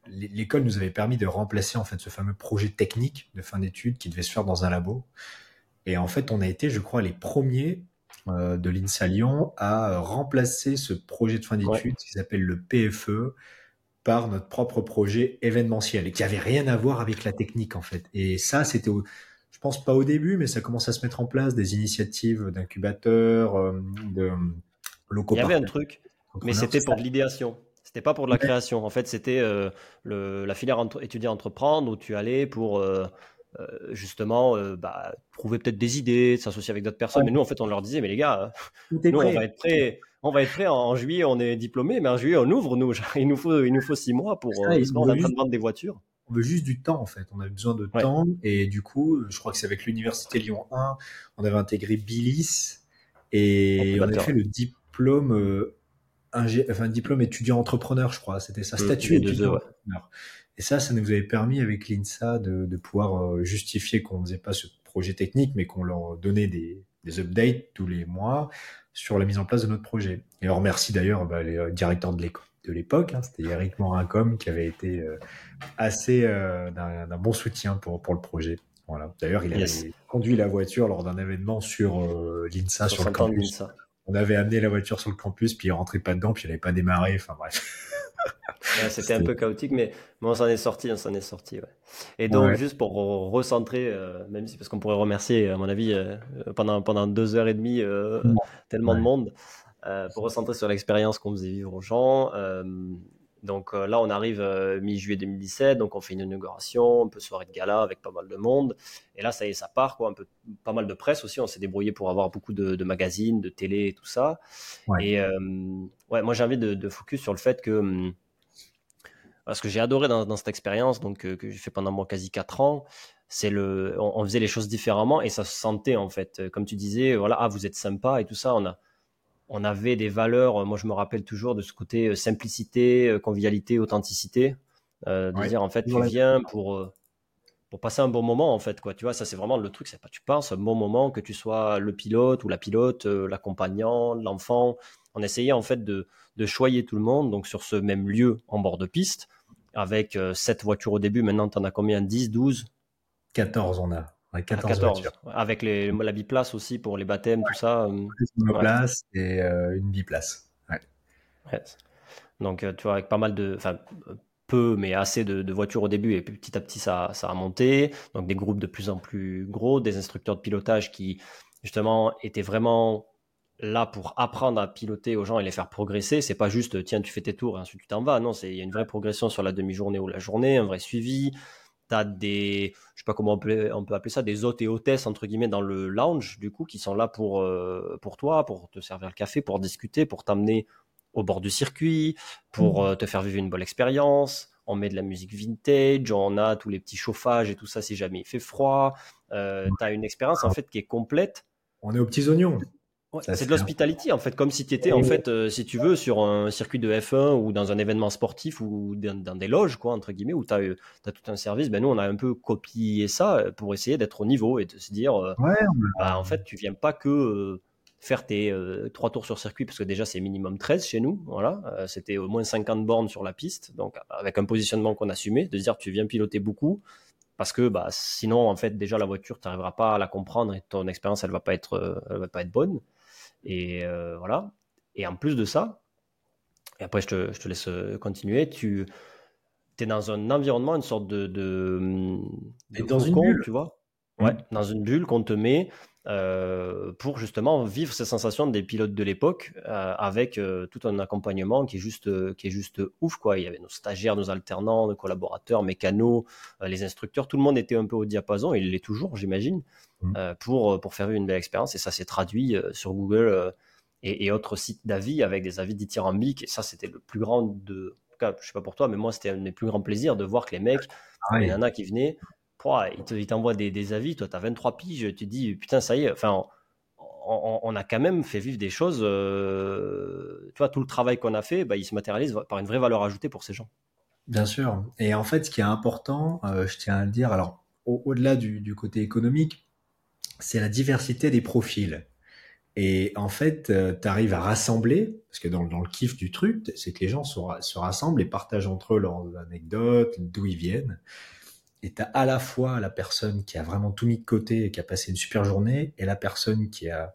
l'école nous avait permis de remplacer en fait ce fameux projet technique de fin d'études qui devait se faire dans un labo. Et en fait, on a été, je crois, les premiers euh, de l'INSA Lyon à remplacer ce projet de fin d'études qui s'appelle le PFE par notre propre projet événementiel et qui avait rien à voir avec la technique en fait. Et ça, c'était, je pense pas au début, mais ça commence à se mettre en place des initiatives d'incubateurs, euh, de locaux. Il y avait un truc, mais c'était pour de l'idéation. C'était pas pour de la création. En fait, c'était euh, la filière entre, étudier entreprendre où tu allais pour euh, euh, justement bah, trouver peut-être des idées, s'associer avec d'autres personnes. Mais nous, en fait, on leur disait, mais les gars, nous, on va être prêts. On va être prêt en, juillet, on est diplômé, mais en juillet, on ouvre, nous. Il nous faut, il nous faut six mois pour. on est en train de vendre des voitures. On veut juste du temps, en fait. On a besoin de temps. Et du coup, je crois que c'est avec l'Université Lyon 1, on avait intégré Bilis et on a fait le diplôme un, enfin, diplôme étudiant entrepreneur, je crois. C'était sa mmh, statut étudiant entrepreneur. Et ça, ça nous avait permis avec l'INSA de, de pouvoir euh, justifier qu'on ne faisait pas ce projet technique, mais qu'on leur donnait des, des updates tous les mois sur la mise en place de notre projet. Et on remercie d'ailleurs bah, les euh, directeurs de l'école de l'époque, hein, c'était Eric Morincom qui avait été euh, assez euh, d'un bon soutien pour, pour le projet. Voilà. D'ailleurs, il avait conduit la voiture lors d'un événement sur euh, l'INSA, sur, sur le campus on avait amené la voiture sur le campus, puis il rentrait pas dedans, puis elle n'avait pas démarré. Enfin bref. C'était un peu chaotique, mais, on s'en est sorti, on s'en est sorti. Ouais. Et donc, juste pour recentrer, euh, même si parce qu'on pourrait remercier, à mon avis, euh, pendant, pendant deux heures et demie, euh, tellement de monde, pour recentrer sur l'expérience qu'on faisait vivre aux gens. Donc là, on arrive mi-juillet 2017, donc on fait une inauguration, un peu soirée de gala avec pas mal de monde. Et là, ça y est, ça part, quoi, un peu, pas mal de presse aussi. On s'est débrouillé pour avoir beaucoup de, magazines, de télé et tout ça. Et ouais, moi, j'ai envie de, focus sur le fait que. Hum, ce que j'ai adoré dans, cette expérience, donc que j'ai fait pendant moi quasi 4 ans, c'est le, on, faisait les choses différemment et ça se sentait en fait. Comme tu disais, voilà, ah vous êtes sympa et tout ça. On a, on avait des valeurs, moi je me rappelle toujours de ce côté euh, simplicité, euh, convivialité, authenticité. Euh, de dire en fait tu viens pour, pour passer un bon moment en fait quoi tu vois ça c'est vraiment le truc c'est pas tu penses un bon moment que tu sois le pilote ou la pilote l'accompagnant l'enfant on essayait en fait de, de choyer tout le monde donc sur ce même lieu en bord de piste avec 7 voitures au début maintenant tu en as combien? 10 12 14 on a 14, Avec les, la biplace aussi pour les baptêmes, tout ça. Euh, une place et euh, une biplace. Donc, euh, tu vois, avec pas mal de. Enfin, peu, mais assez de, voitures au début, et puis petit à petit, ça, ça a monté. Donc, des groupes de plus en plus gros, des instructeurs de pilotage qui, justement, étaient vraiment là pour apprendre à piloter aux gens et les faire progresser. C'est pas juste, tiens, tu fais tes tours et ensuite tu t'en vas. Non, il y a une vraie progression sur la demi-journée ou la journée, un vrai suivi tu as des, je sais pas comment on peut, on peut, appeler ça, des hôtes et hôtesses, entre guillemets, dans le lounge, du coup, qui sont là pour, euh, pour toi, pour te servir le café, pour discuter, pour t'amener au bord du circuit, pour mmh. euh, te faire vivre une bonne expérience. On met de la musique vintage, on a tous les petits chauffages et tout ça si jamais il fait froid. Euh, tu as une expérience en fait qui est complète. On est aux petits oignons c'est de l'hospitality en fait, comme si tu étais en fait, euh, si tu veux, sur un circuit de F1 ou dans un événement sportif ou dans, des loges, quoi, entre guillemets, où tu as, as, tout un service. Ben nous, on a un peu copié ça euh, pour essayer d'être au niveau et de se dire, euh, bah, en fait, tu viens pas que faire tes trois tours sur circuit, parce que déjà c'est minimum 13 chez nous, voilà, c'était au moins 50 bornes sur la piste, donc avec un positionnement qu'on assumait, de dire tu viens piloter beaucoup, parce que bah, sinon, en fait, déjà la voiture, tu n'arriveras pas à la comprendre et ton expérience, elle va pas être, elle va pas être bonne. Et euh, voilà. Et en plus de ça, et après je te, je te laisse euh, continuer, tu es dans un environnement, une sorte de. de, dans une bulle. Tu vois Ouais, dans une bulle qu'on te met euh, pour justement vivre ces sensations des pilotes de l'époque avec tout un accompagnement qui est juste qui est juste ouf quoi. Il y avait nos stagiaires, nos alternants, nos collaborateurs, mécanos, les instructeurs, tout le monde était un peu au diapason, il l'est toujours j'imagine. Mmh. Euh, pour, euh, pour faire une belle expérience. Et ça s'est traduit euh, sur Google et, autres sites d'avis avec des avis dithyrambiques. Et ça, c'était le plus grand de. En tout cas, je sais pas pour toi, mais moi, c'était un des plus grands plaisirs de voir que les mecs, il y en a qui venaient, ils t'envoient des, des, avis. Toi, tu as 23 piges, tu dis, putain, ça y est, enfin. On, a quand même fait vivre des choses. tu vois, tout le travail qu'on a fait, bah, il se matérialise par une vraie valeur ajoutée pour ces gens. Bien sûr. Et en fait, ce qui est important, je tiens à le dire, alors au-delà du, côté économique, c'est la diversité des profils. Et en fait, euh, tu arrives à rassembler, parce que dans, dans, le kiff du truc, c'est que les gens se, se, rassemblent et partagent entre eux leurs anecdotes, d'où ils viennent. Et tu à la fois la personne qui a vraiment tout mis de côté et qui a passé une super journée, et la personne qui a,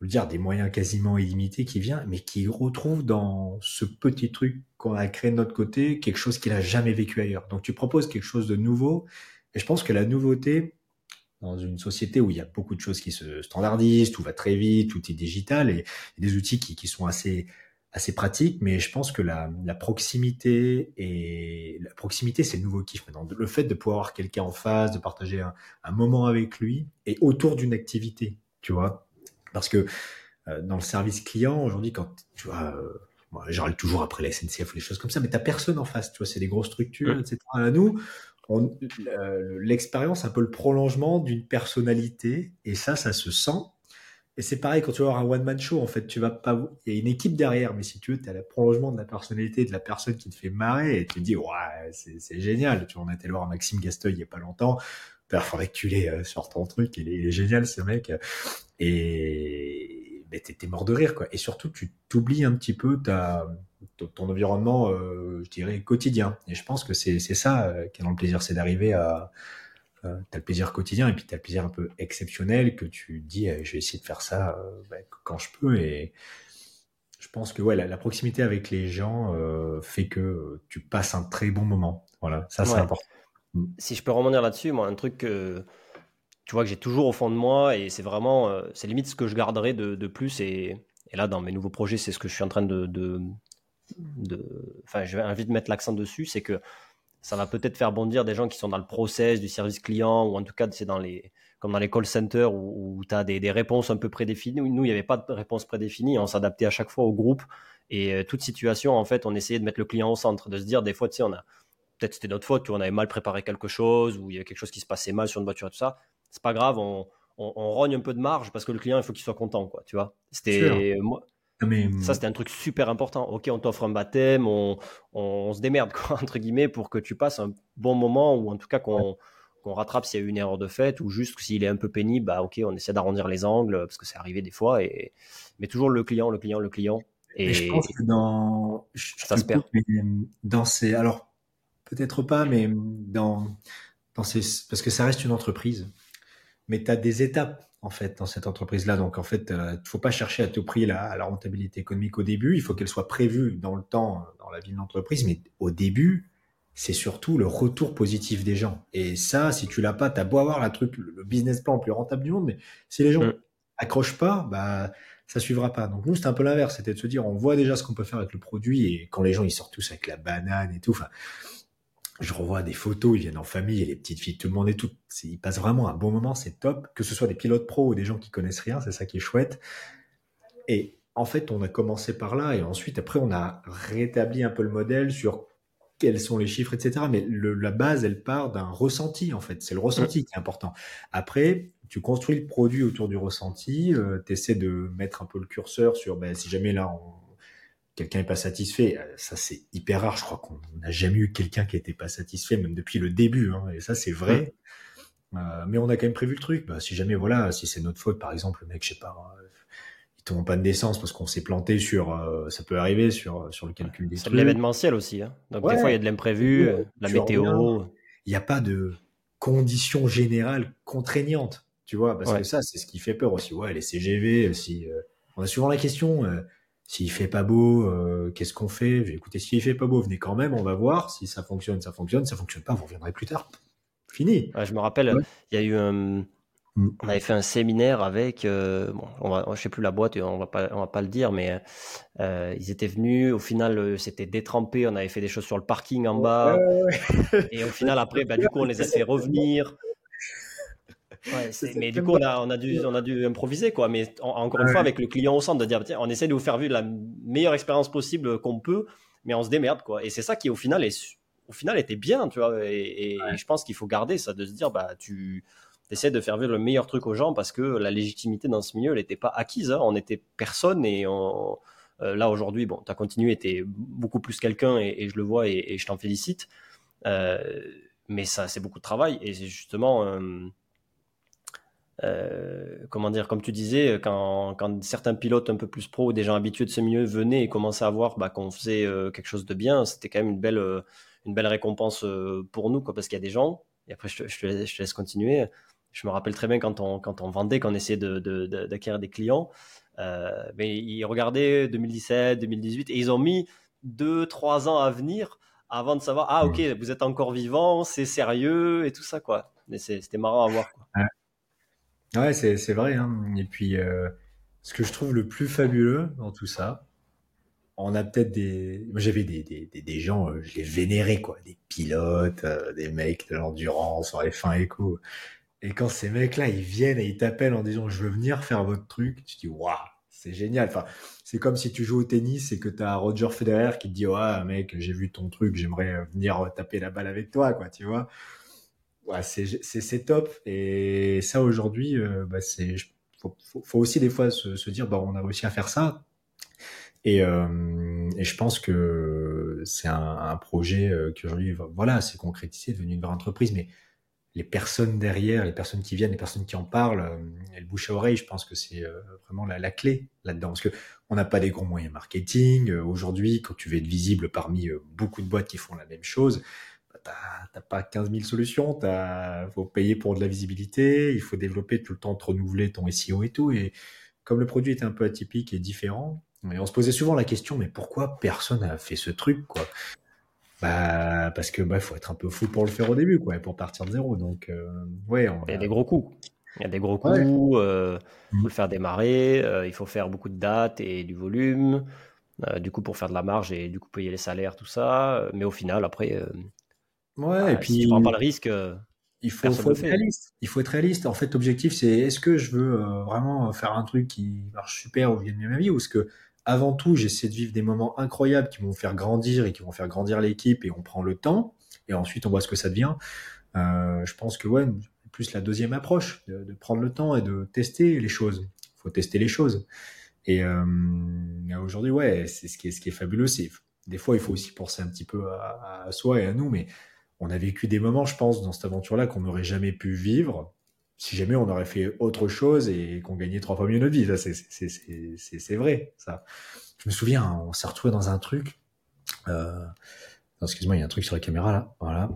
le dire, des moyens quasiment illimités qui vient, mais qui retrouve dans ce petit truc qu'on a créé de notre côté quelque chose qu'il a jamais vécu ailleurs. Donc tu proposes quelque chose de nouveau, et je pense que la nouveauté, dans une société où il y a beaucoup de choses qui se standardisent, tout va très vite, tout est digital et, des outils qui, qui, sont assez assez pratiques, mais je pense que la, la proximité et la proximité c'est le nouveau kiff maintenant. Le fait de pouvoir avoir quelqu'un en face, de partager un, un, moment avec lui et autour d'une activité, tu vois, parce que euh, dans le service client aujourd'hui, quand tu vois, euh, moi, toujours après la SNCF ou les choses comme ça, mais t'as personne en face, tu vois, c'est des grosses structures, etc. À nous, l'expérience un peu le prolongement d'une personnalité et ça ça se sent et c'est pareil quand tu vas avoir un one man show en fait tu vas pas il y a une équipe derrière mais si tu veux tu as le prolongement de la personnalité de la personne qui te fait marrer et tu te dis ouais c'est génial. Tu vois on été voir Maxime Gasteuil il y a pas longtemps. Il faudrait que tu l'aies euh, sur ton truc. Il est, il est, génial ce mec. Et mais t'es mort de rire quoi. Et surtout tu t'oublies un petit peu ta ton environnement, euh, je dirais, quotidien. Et je pense que c'est ça euh, qui est dans le plaisir, c'est d'arriver à... Euh, tu as le plaisir quotidien et puis tu as le plaisir un peu exceptionnel que tu dis, je vais essayer de faire ça bah, quand je peux. Et je pense que ouais, la, proximité avec les gens fait que tu passes un très bon moment. Voilà, ça c'est important. Mm. Si je peux rebondir là-dessus, moi, un truc que tu vois que j'ai toujours au fond de moi et c'est vraiment, c'est limite ce que je garderai de, de plus et, et, là dans mes nouveaux projets, c'est ce que je suis en train de, de, de, enfin, j'ai envie de mettre l'accent dessus, c'est que ça va peut-être faire bondir des gens qui sont dans le process du service client ou en tout cas c'est dans les comme dans les call centers où, tu as des, des, réponses un peu prédéfinies. Nous, il n'y avait pas de réponse prédéfinie, on s'adaptait à chaque fois au groupe et euh, toute situation, en fait, on essayait de mettre le client au centre, de se dire des fois, tu sais, on a peut-être c'était notre faute, on avait mal préparé quelque chose ou il y avait quelque chose qui se passait mal sur une voiture et tout ça. C'est pas grave, on, on, on, rogne un peu de marge parce que le client, il faut qu'il soit content, quoi, tu vois. C'était moi ça, hum, c'était un truc super important. Ok, on t'offre un baptême, on, on, se démerde, quoi, entre guillemets, pour que tu passes un bon moment, ou en tout cas qu'on rattrape s'il y a eu une erreur de fait, ou juste s'il est un peu pénible, bah ok, on essaie d'arrondir les angles, parce que c'est arrivé des fois, et, mais toujours le client, le client, le client. Et, je pense que dans. ça se perd. Dans ces. Alors, peut-être pas, mais dans, dans ces. Parce que ça reste une entreprise, mais tu as des étapes en fait dans cette entreprise-là. Donc en fait, il euh, faut pas chercher à tout prix la, la rentabilité économique au début. Il faut qu'elle soit prévue dans le temps, dans la vie de l'entreprise. Mais au début, c'est surtout le retour positif des gens. Et ça, si tu l'as pas, t'as beau avoir la truc, le business plan le plus rentable du monde, mais si les gens accrochent pas, bah ça suivra pas. Donc nous, c'était un peu l'inverse, c'était de se dire, on voit déjà ce qu'on peut faire avec le produit, et quand les gens ils sortent tous avec la banane et tout, enfin, je revois des photos, ils viennent en famille, et les petites filles, tout le monde est tout. Ils passent vraiment un bon moment, c'est top. Que ce soit des pilotes pro ou des gens qui connaissent rien, c'est ça qui est chouette. Et en fait, on a commencé par là, et ensuite, après, on a rétabli un peu le modèle sur quels sont les chiffres, etc. Mais la base, elle part d'un ressenti, en fait. C'est le ressenti qui est important. Après, tu construis le produit autour du ressenti, euh, tu essaies de mettre un peu le curseur sur, ben, si jamais là, on, quelqu'un n'est pas satisfait, euh, ça c'est hyper rare. Je crois qu'on n'a jamais eu quelqu'un qui n'était pas satisfait, même depuis le début. Hein, et ça c'est vrai. Euh, mais on a quand même prévu le truc. Bah, si jamais voilà, si c'est notre faute, par exemple, le mec, je sais pas, euh, il tombe en panne d'essence parce qu'on s'est planté sur, ça peut arriver sur sur le calcul des. C'est de l'événementiel aussi. Hein. Donc des fois il y a de l'imprévu, la météo. Il n'y a pas de conditions générales contraignantes, tu vois, parce que ça c'est ce qui fait peur aussi. Ouais, les CGV, si on a souvent la question s'il fait pas beau, euh, qu'est-ce qu'on fait? Écoutez, s'il fait pas beau, venez quand même, on va voir. Si ça fonctionne, ça fonctionne. Si ça fonctionne pas, vous reviendrez plus tard. Fini. je me rappelle, il y a eu un... Mm. On avait fait un séminaire avec, euh, bon, on va, je sais plus la boîte, on va pas, on va pas le dire, mais euh, ils étaient venus. Au final, c'était détrempé. On avait fait des choses sur le parking en bas, et au final, après, bah, du coup, on les a fait revenir. Ouais, mais du coup, on a, on, a dû, on a dû improviser, quoi. Mais encore une fois, avec le client au centre, de dire, tiens, on essaie de vous faire vivre la meilleure expérience possible qu'on peut, mais on se démerde, quoi. Et c'est ça qui, au final, est, au final, était bien, tu vois. Et, je pense qu'il faut garder ça, de se dire, bah, tu essaies de faire vivre le meilleur truc aux gens parce que la légitimité dans ce milieu, elle n'était pas acquise. Hein. On était personne et on, euh, là, aujourd'hui, bon, tu as continué, tu es beaucoup plus quelqu'un et, je le vois et, je t'en félicite. Euh, mais ça, c'est beaucoup de travail et c'est justement. Euh, comment dire, comme tu disais, quand, quand, certains pilotes un peu plus pro ou des gens habitués de ce milieu venaient et commençaient à voir bah, qu'on faisait quelque chose de bien, c'était quand même une belle, une belle récompense pour nous, quoi, parce qu'il y a des gens, et après je te, je te, laisse, continuer, je me rappelle très bien quand on, quand on vendait, quand on essayait d'acquérir de, des clients, mais ils regardaient 2017, 2018, et ils ont mis 2-3 ans à venir avant de savoir, ah ok, vous êtes encore vivant, c'est sérieux et tout ça, quoi. C'était marrant à voir. Quoi. Ouais, c'est vrai. Hein. Et puis, euh, ce que je trouve le plus fabuleux dans tout ça, on a peut-être des. Moi, j'avais des, des, des, gens, euh, je les vénérais, quoi. Des pilotes, euh, des mecs de l'endurance en F1 Eco. Et quand ces mecs-là, ils viennent et ils t'appellent en disant, je veux venir faire votre truc, tu dis, waouh, c'est génial. Enfin, c'est comme si tu joues au tennis et que tu as Roger Federer qui te dit ouais mec j'ai vu ton truc j'aimerais venir taper la balle avec toi quoi tu vois ouais, c'est top et ça aujourd'hui euh, bah, c'est faut, faut, aussi des fois se, dire bah on a réussi à faire ça et, euh, et je pense que c'est un, un, projet euh, qui aujourd'hui voilà c'est concrétisé devenu une vraie entreprise mais les personnes derrière, les personnes qui viennent, les personnes qui en parlent, euh, le bouche à oreille, je pense que c'est euh, vraiment la, clé là-dedans. Parce que on n'a pas des gros moyens marketing. Aujourd'hui, quand tu veux être visible parmi beaucoup de boîtes qui font la même chose, t'as pas 15 000 solutions. Il faut payer pour de la visibilité, il faut développer tout le temps, te renouveler ton SEO et tout. Et comme le produit était un peu atypique et différent, et on se posait souvent la question, mais pourquoi personne n'a fait ce truc, quoi? Bah, parce que bah, faut être un peu fou pour le faire au début, quoi, pour partir de zéro. Donc, euh, ouais. Il y a des gros coups. Il y a des gros coups. euh, faut mm. le faire démarrer. Euh, il faut faire beaucoup de dates et du volume. du coup, pour faire de la marge et du coup payer les salaires, tout ça. Mais au final, après, ouais. et puis, si tu prends pas le risque. Il faut, faut être réaliste. Il faut être réaliste. En fait, l'objectif, c'est est-ce que je veux vraiment faire un truc qui marche super ou vient de ma vie ou est-ce que avant tout, j'essaie de vivre des moments incroyables qui vont faire grandir et qui vont faire grandir l'équipe et on prend le temps et ensuite on voit ce que ça devient. Euh, je pense que ouais, plus la deuxième approche, de, prendre le temps et de tester les choses. Il faut tester les choses. Et euh, aujourd'hui, ouais, c'est ce qui est, ce qui est fabuleux. C'est des fois, il faut aussi penser un petit peu à, à, soi et à nous, mais on a vécu des moments, je pense, dans cette aventure-là qu'on n'aurait jamais pu vivre si jamais on aurait fait autre chose et qu'on gagnait trois fois mieux notre vie. C'est vrai, ça. Je me souviens, on s'est retrouvé dans un truc. Euh, excuse-moi, il y a un truc sur la caméra là. Voilà.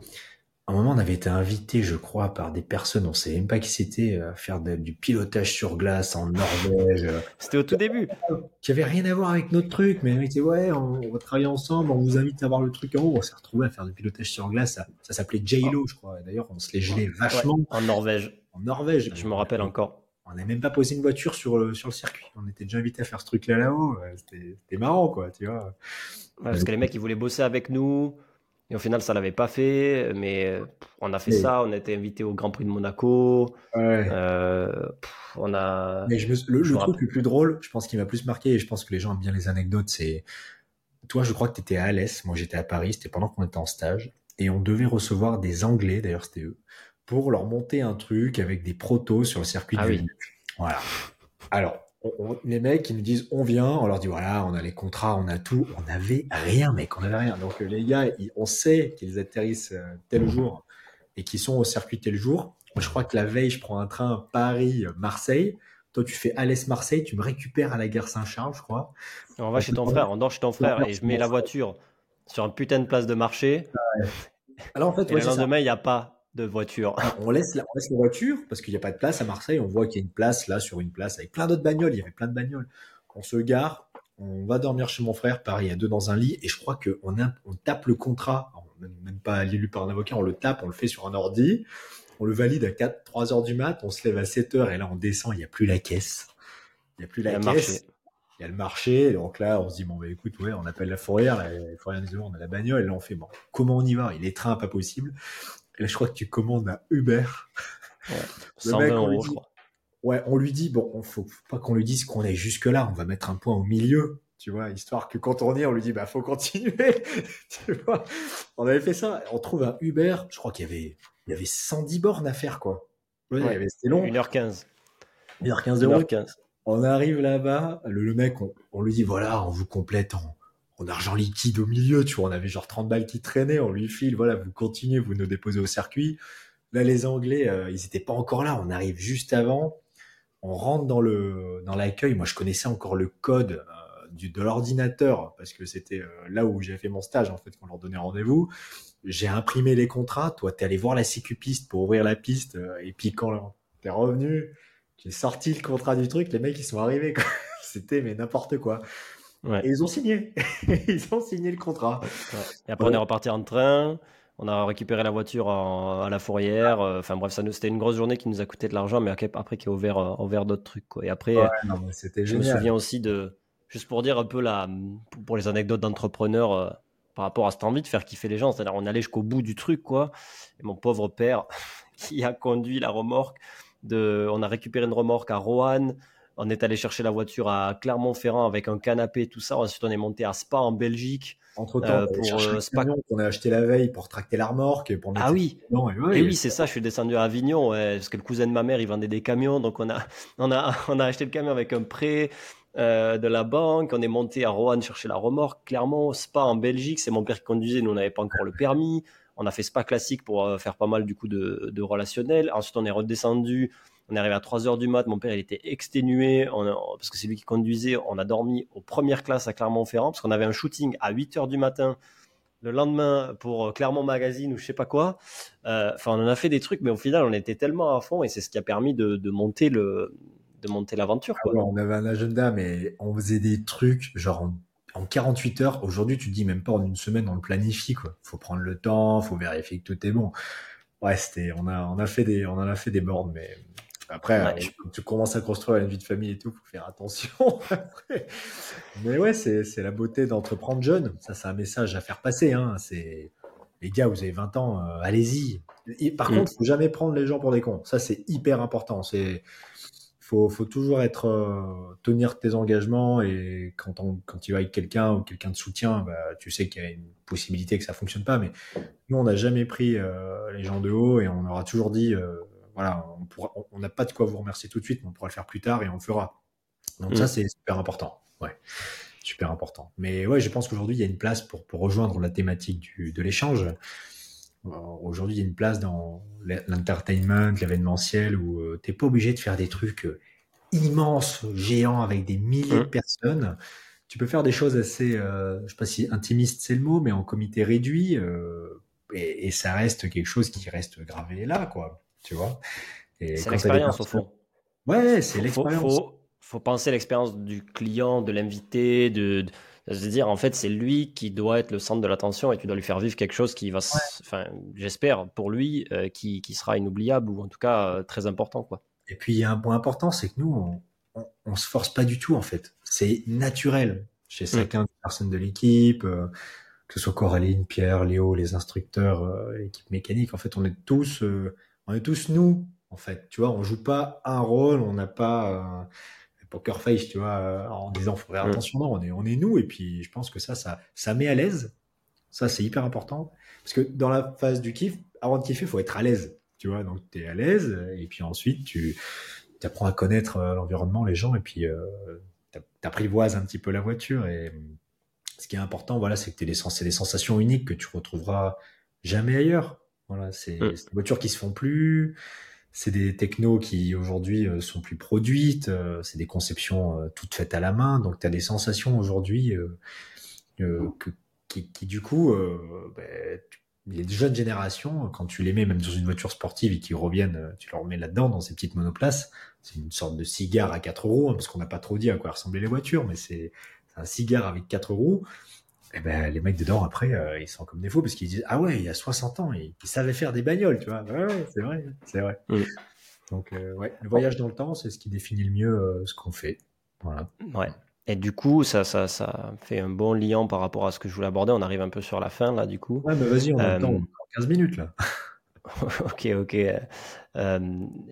Un moment, on avait été invité, je crois, par des personnes, on sait même pas qui c'était, à faire du pilotage sur glace en Norvège. C'était au tout début. Qui avait rien à voir avec notre truc, mais on était ouais, on, va travailler ensemble, on vous invite à voir le truc en haut. On s'est retrouvé à faire du pilotage sur glace. Ça, ça s'appelait J-Lo, je crois. D'ailleurs, on se les gelait vachement. en Norvège. Norvège. Je me rappelle encore. On n'a même pas posé une voiture sur le, sur le circuit. On était déjà invité à faire ce truc-là là-haut. C'était marrant, quoi, tu vois. parce que les mecs, ils voulaient bosser avec nous. Et au final, ça l'avait pas fait. Mais on a fait ça. On a été invité au Grand Prix de Monaco. Euh, on a. Mais je le, truc le plus drôle, je pense qu'il m'a plus marqué, et je pense que les gens aiment bien les anecdotes, c'est. Toi, je crois que tu étais à Alès. Moi, j'étais à Paris. C'était pendant qu'on était en stage. Et on devait recevoir des Anglais, d'ailleurs, c'était eux, pour leur monter un truc avec des protos sur le circuit ah de Voilà. Alors, les mecs, ils nous disent, on vient, on leur dit, voilà, on a les contrats, on a tout. On n'avait rien, mec, on n'avait rien. Donc, les gars, on sait qu'ils atterrissent euh, tel jour et qu'ils sont au circuit tel jour. Moi, je crois que la veille, je prends un train Paris-Marseille. Toi, tu fais Alès-Marseille, tu me récupères à la gare Saint-Charles, je crois. On va chez ton frère, on dort chez ton frère et je mets la voiture sur un putain de place de marché. Alors, en fait, et le lendemain, il n'y a pas de voiture. On laisse, la, voiture parce qu'il n'y a pas de place à Marseille. On voit qu'il y a une place là sur une place avec plein d'autres bagnoles. Il y avait plein de bagnoles. On se gare, on va dormir chez mon frère, pareil, à deux dans un lit. Et je crois qu'on on tape le contrat, même pas lu par un avocat, on le tape, on le fait sur un ordi. On le valide à 4, 3 heures du mat. On se lève à 7 heures et là on descend. Il n'y a plus la caisse. Il n'y a plus la caisse. Il y a le marché, donc là, on se dit, bon, bah, écoute, ouais, on appelle la fourrière, la, fourrière des on a la bagnole, et là, on fait, bon, comment on y va? Il est train, pas possible. Là, je crois que tu commandes à Uber. Ouais, 120 euros, je crois. Ouais, on lui dit, bon, faut pas qu'on lui dise qu'on est jusque là, on va mettre un point au milieu, tu vois, histoire que quand on y est, on lui dit, bah, faut continuer, tu vois. On avait fait ça, on trouve un Uber, je crois qu'il y avait, il y avait 110 bornes à faire, quoi. Ouais, c'était long. 1h15. 1h15 d'euros. 1h15. On arrive là-bas, le, mec, on, lui dit, voilà, on vous complète en, en argent liquide au milieu, tu vois, on avait genre 30 balles qui traînaient, on lui file, voilà, vous continuez, vous nous déposez au circuit. là, les Anglais, ils n'étaient pas encore là. On arrive juste avant. On rentre dans le dans l'accueil. Moi, je connaissais encore le code du, de l'ordinateur parce que c'était là où j'ai fait mon stage en fait quand on leur donnait rendez-vous. J'ai imprimé les contrats. Toi, t'es allé voir la sécupiste pour ouvrir la piste. et puis quand t'es revenu, j'ai sorti le contrat du truc. Les mecs, ils sont arrivés. C'était mais n'importe quoi. Et ils ont signé. ils ont signé le contrat. Et après, on est reparti en train. On a récupéré la voiture à la fourrière. Euh, enfin bref, ça nous, c'était une grosse journée qui nous a coûté de l'argent, mais après qui a ouvert, euh, ouvert d'autres trucs. Quoi. Et après, c'était je me souviens aussi de, juste pour dire un peu la, pour les anecdotes d'entrepreneurs euh, par rapport à cette envie de faire kiffer les gens. C'est-à-dire, on allait jusqu'au bout du truc, quoi. Et mon pauvre père, qui a conduit la remorque, de, on a récupéré une remorque à Roanne on est allé chercher la voiture à Clermont-Ferrand avec un canapé, tout ça. Ensuite, on est monté à Spa en Belgique. Entre temps, euh, pour euh, Spa qu'on a acheté la veille pour tracter la remorque. Pour ah oui. et, oui, c'est ça. Je suis descendu à Avignon parce que le cousin de ma mère, il vendait des camions. Donc, on a, on a, on a acheté le camion avec un prêt. Euh, de la banque, on est monté à Roanne chercher la remorque, Clermont, Spa en Belgique, c'est mon père qui conduisait, nous on n'avait pas encore le permis, on a fait Spa classique pour faire pas mal du coup de, de relationnel, ensuite on est redescendu on est arrivé à 3 heures du mat. Mon père, il était exténué parce que c'est lui qui conduisait. On a dormi aux premières classes à Clermont-Ferrand parce qu'on avait un shooting à 8 heures du matin le lendemain pour Clermont Magazine ou je sais pas quoi. Euh, enfin, on en a fait des trucs, mais au final, on était tellement à fond et c'est ce qui a permis de, monter le de monter l'aventure. Ah on avait un agenda, mais on faisait des trucs genre en, 48 heures. Aujourd'hui, tu te dis même pas en une semaine, on le planifie quoi. Faut prendre le temps, faut vérifier que tout est bon. Ouais, c'était, on a, on a fait des, on en a fait des bornes, mais après, euh, tu, commences à construire une vie de famille et tout, faut faire attention. Mais ouais, c'est la beauté d'entreprendre jeune. Ça, c'est un message à faire passer. Hein. C'est les gars, vous avez 20 ans, euh, allez-y. Par contre, mm. contre, faut jamais prendre les gens pour des cons. Ça, c'est hyper important. C'est faut, faut toujours être euh, tenir tes engagements et quand on, quand tu vas avec quelqu'un ou quelqu'un de soutien, bah, tu sais qu'il y a une possibilité que ça fonctionne pas. Mais nous, on n'a jamais pris les gens de haut et on aura toujours dit voilà, on n'a pas de quoi vous remercier tout de suite, mais on pourra le faire plus tard et on le fera. Donc ça, mm. c'est super important. Ouais, super important. Mais ouais, je pense qu'aujourd'hui, il y a une place pour, rejoindre la thématique de l'échange. Euh, aujourd'hui, il y a une place dans l'entertainment, l'événementiel, où tu euh, t'es pas obligé de faire des trucs euh, immenses, géants, avec des milliers de mm. personnes. Tu peux faire des choses assez, je sais pas si intimiste c'est le mot, mais en comité réduit, et, et, ça reste quelque chose qui reste gravé là, quoi tu vois. C'est l'expérience au fond. Ouais, c'est l'expérience. Faut, faut, penser l'expérience du client, de l'invité, de, de, se dire en fait c'est lui qui doit être le centre de l'attention et tu dois lui faire vivre quelque chose qui va, enfin j'espère pour lui, euh, qui, qui, sera inoubliable ou en tout cas euh, très important quoi. Et puis il y a un point important, c'est que nous on, on, se force pas du tout en fait. C'est naturel chez mm. chacun des personnes de l'équipe. Euh, que ce soit Coraline, Pierre, Léo, les instructeurs, l'équipe mécanique, en fait, on est tous on est tous nous, en fait. Tu vois, on joue pas un rôle, on n'a pas euh, poker face, tu vois, euh, en disant faut faire attention. Non, on est, on est nous. Et puis, je pense que ça, ça, ça met à l'aise. Ça, c'est hyper important. Parce que dans la phase du kiff, avant de kiffer, faut être à l'aise. Tu vois, donc tu es à l'aise. Et puis ensuite, tu apprends à connaître euh, l'environnement, les gens. Et puis, euh, tu apprivoises un petit peu la voiture. Et ce qui est important, voilà, c'est que tu des, des sensations uniques que tu retrouveras jamais ailleurs. Voilà, c'est mm. des voitures qui se font plus, c'est des technos qui aujourd'hui euh, sont plus produites, euh, c'est des conceptions euh, toutes faites à la main, donc tu as des sensations aujourd'hui qui, qui, du coup, ben, les jeunes générations, quand tu les mets même dans une voiture sportive et qu'ils reviennent, tu leur mets là-dedans dans ces petites monoplaces, c'est une sorte de cigare à quatre roues, hein, parce qu'on n'a pas trop dit à quoi ressemblaient les voitures, mais c'est un cigare avec quatre roues eh ben, les mecs dedans, après, euh, ils sont comme des faux parce qu'ils disent Ah ouais, il y a 60 ans, ils, savaient faire des bagnoles, tu vois. Ouais, c'est vrai, c'est vrai. Mm. Donc, euh, ouais, le voyage dans le temps, c'est ce qui définit le mieux euh, ce qu'on fait. Voilà. Ouais. Et du coup, ça, ça, ça fait un bon lien par rapport à ce que je voulais aborder. On arrive un peu sur la fin, là, du coup. Ouais, mais vas-y, on a le temps, 15 minutes, là. ok, ok. Euh,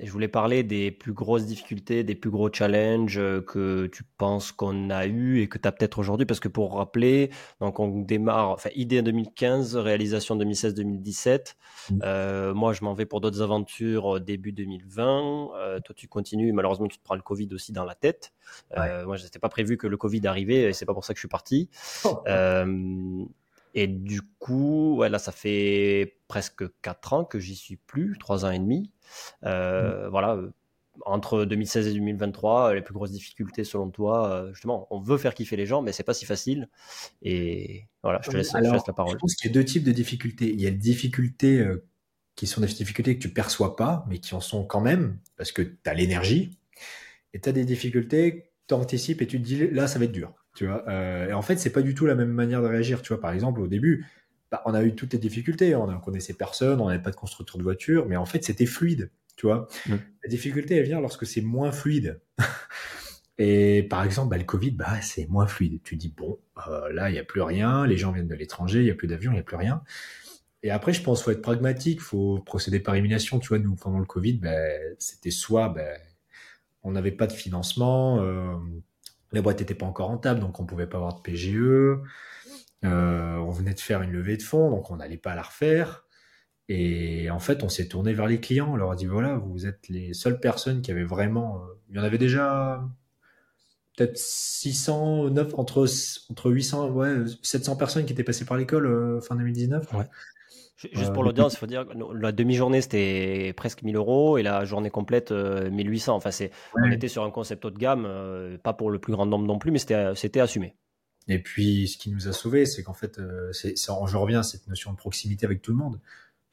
je voulais parler des plus grosses difficultés, des plus gros challenges euh, que tu penses qu'on a eu et que tu as peut-être aujourd'hui. Parce que pour rappeler, donc on démarre, enfin, idée en 2015, réalisation 2016-2017. Mmh. Euh, moi, je m'en vais pour d'autres aventures début 2020. toi, tu continues. Malheureusement, tu te prends le Covid aussi dans la tête. moi, je n'étais pas prévu que le Covid arrivait et c'est pas pour ça que je suis parti. Oh. Et du coup, ouais, là, ça fait presque 4 ans que j'y suis plus, 3 ans et demi. Euh, voilà, entre 2016 et 2023, les plus grosses difficultés selon toi, euh, justement, on veut faire kiffer les gens, mais c'est pas si facile. Et voilà, je te laisse, la parole. Je pense qu'il y a deux types de difficultés. Il y a des difficultés euh, qui sont des difficultés que tu perçois pas, mais qui en sont quand même, parce que tu as l'énergie. Et tu as des difficultés, tu anticipes et tu te dis, là, ça va être dur. Tu vois euh, et en fait, c'est pas du tout la même manière de réagir. Tu vois, par exemple, au début, bah, on a eu toutes les difficultés. On ne connaissait personne, on n'avait pas de constructeur de voiture, mais en fait, c'était fluide. Tu vois, mm. la difficulté, elle vient lorsque c'est moins fluide. et par exemple, bah, le Covid, bah, c'est moins fluide. Tu dis, bon, euh, là, il n'y a plus rien, les gens viennent de l'étranger, il n'y a plus d'avions, il n'y a plus rien. Et après, je pense faut être pragmatique, il faut procéder par élimination. Tu vois, nous, pendant le Covid, bah, c'était soit bah, on n'avait pas de financement, euh, la boîte n'était pas encore rentable, donc on pouvait pas avoir de PGE. Euh, on venait de faire une levée de fonds, donc on n'allait pas la refaire. Et en fait, on s'est tourné vers les clients. On leur a dit voilà, vous êtes les seules personnes qui avaient vraiment. Euh, il y en avait déjà peut-être 600, 9, entre, entre 800, ouais, 700 personnes qui étaient passées par l'école euh, fin 2019. Ouais. Juste pour l'audience, il faut dire que la demi-journée c'était presque 1000 euros et la journée complète 1800. Enfin, c'est, on était sur un concept haut de gamme, euh, pas pour le plus grand nombre non plus, mais c'était, c'était assumé. Et puis, ce qui nous a sauvés, c'est qu'en fait, c'est, je reviens à cette notion de proximité avec tout le monde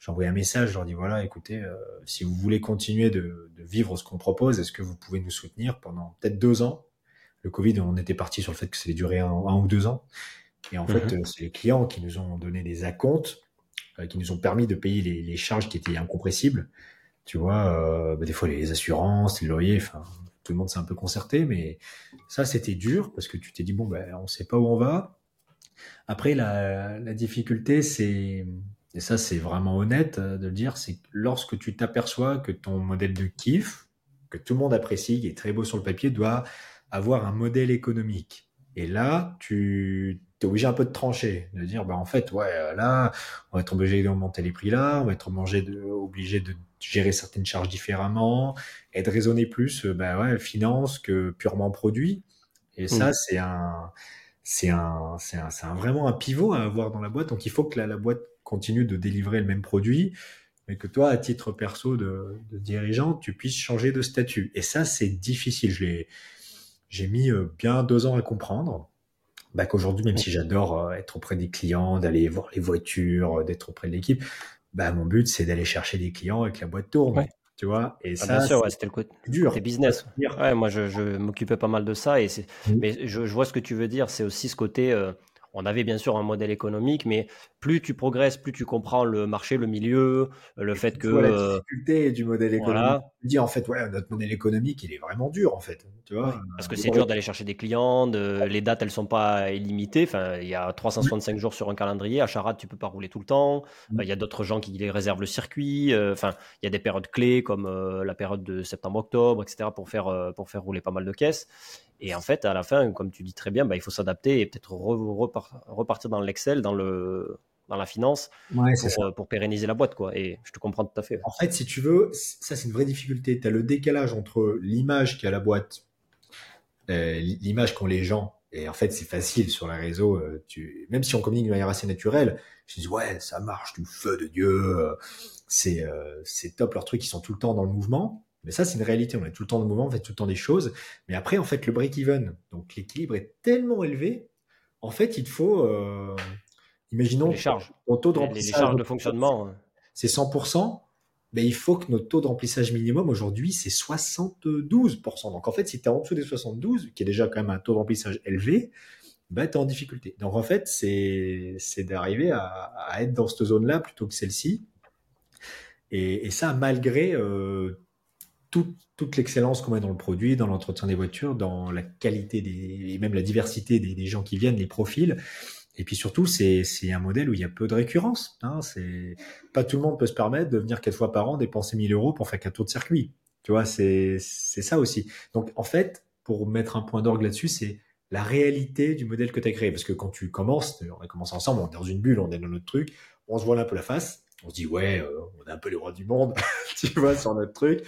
j'ai envoyé un message, je leur dis voilà, écoutez, euh, si vous voulez continuer de, vivre ce qu'on propose, est-ce que vous pouvez nous soutenir pendant peut-être deux ans? Le Covid, on était parti sur le fait que ça allait durer un, ou deux ans. Et en fait, mhm. euh, c'est les clients qui nous ont donné des acomptes, euh, qui nous ont permis de payer les, charges qui étaient incompressibles. Tu vois, bah, des fois les assurances, les loyers, enfin, tout le monde s'est un peu concerté, mais ça, c'était dur parce que tu t'es dit bon, ben, on sait pas où on va. Après, la, la difficulté, c'est et ça c'est vraiment honnête euh, de le dire, c'est lorsque tu t'aperçois que ton modèle de kiff, que tout le monde apprécie, qui est très beau sur le papier, doit avoir un modèle économique. Et là, tu es obligé un peu de trancher, de dire, bah en fait, ouais, euh, là, on va être obligé d'augmenter les prix là, on va être obligé de, obligé de gérer certaines charges différemment, et de raisonner plus, euh, bah ouais, finance que purement produit. Et ça, c'est un, c'est un, c'est un, c'est un, vraiment un pivot à avoir dans la boîte. Donc, il faut que la, la boîte continue de délivrer le même produit, mais que toi, à titre perso de, dirigeant, tu puisses changer de statut. Et ça, c'est difficile. Je j'ai mis euh, bien deux ans à comprendre. Bah, qu'aujourd'hui, même si j'adore euh, être auprès des clients, d'aller voir les voitures, euh, d'être auprès de l'équipe, bah, mon but, c'est d'aller chercher des clients et que la boîte tourne. Tu vois? Et ah, ça, bien sûr, c'était le côté dur. business. Ouais, moi, je, je m'occupais pas mal de ça. Et mmh. Mais je, vois ce que tu veux dire. C'est aussi ce côté on avait bien sûr un modèle économique, mais plus tu progresses, plus tu comprends le marché, le milieu, le fait que la euh, difficulté du modèle économique. Voilà. Dire en fait, ouais, notre modèle économique, il est vraiment dur en fait. Tu vois parce que c'est dur d'aller chercher des clients, les dates elles sont pas illimitées. Enfin, il y a 365 jours sur un calendrier. À Charade, tu peux pas rouler tout le temps. Mm. Il y a d'autres gens qui les réservent le circuit. Euh, enfin, il y a des périodes clés comme euh, la période de septembre-octobre, etc. pour faire pour faire rouler pas mal de caisses. Et en fait, à la fin, comme tu dis très bien, bah, il faut s'adapter et peut-être repartir dans l'Excel, dans, le, dans la finance, pour, pour, pérenniser la boîte. Quoi. Et je te comprends tout à fait. En fait, si tu veux, ça c'est une vraie difficulté. Tu as le décalage entre l'image qu'a la boîte, euh, l'image qu'ont les gens. Et en fait, c'est facile sur les réseaux. Euh, tu... Même si on communique de manière assez naturelle, je dis ouais, ça marche du feu de Dieu. Euh, c'est c'est top leurs trucs, ils sont tout le temps dans le mouvement. Mais ça, c'est une réalité. On est tout le temps dans le mouvement, on fait tout le temps des choses. Mais après, en fait, le break-even, donc l'équilibre est tellement élevé. En fait, il faut, euh, imaginons, les charges, ton taux de remplissage, les charges de fonctionnement, c'est 100%. Mais il faut que notre taux de remplissage minimum aujourd'hui, c'est 72%. Donc en fait, si tu es en dessous des 72, qui est déjà quand même un taux de remplissage élevé, bah, tu es en difficulté. Donc en fait, c'est d'arriver à, à, être dans cette zone-là plutôt que celle-ci. Et, et, ça, malgré euh, toute, l'excellence qu'on met dans le produit, dans l'entretien des voitures, dans la qualité des, et même la diversité des, gens qui viennent, les profils. Et puis surtout, c'est un modèle où il y a peu de récurrence. Hein. C'est pas tout le monde peut se permettre de venir quatre fois par an dépenser 1000 euros pour faire quatre tours de circuit. Tu vois, c'est ça aussi. Donc en fait, pour mettre un point d'orgue là-dessus, c'est la réalité du modèle que tu as créé. Parce que quand tu commences, on a commencé ensemble, on est dans une bulle, on est dans notre truc, on se voit un peu la face, on se dit ouais, euh, on est un peu les rois du monde, tu vois, sur notre truc.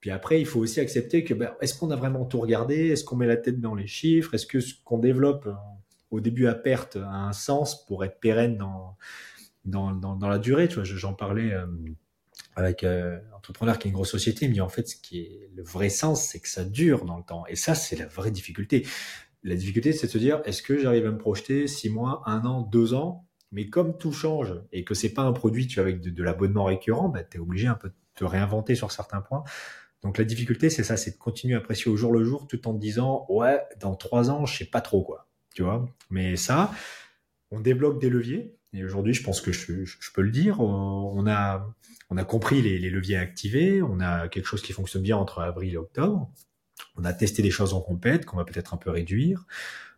Puis après, il faut aussi accepter que ben, est-ce qu'on a vraiment tout regardé? Est-ce qu'on met la tête dans les chiffres? Est-ce que ce qu'on développe au début à perte a un sens pour être pérenne dans, la durée. Tu vois, j'en parlais euh, avec un entrepreneur qui est une grosse société, dit en fait, ce qui est le vrai sens, c'est que ça dure dans le temps. Et ça, c'est la vraie difficulté. La difficulté, c'est de se dire, est-ce que j'arrive à me projeter six mois, un an, deux ans? Mais comme tout change et que c'est pas un produit, tu avec de, l'abonnement récurrent, bah, tu es obligé un peu de te réinventer sur certains points. Donc la difficulté, c'est ça, c'est de continuer à apprécier au jour le jour tout en te disant, ouais, dans trois ans, je sais pas trop quoi, tu vois. Mais ça, on débloque des leviers. Et aujourd'hui, je pense que je, peux le dire. On a, on a compris les, les, leviers activés. On a quelque chose qui fonctionne bien entre avril et octobre. On a testé des choses en compète qu'on va peut-être un peu réduire.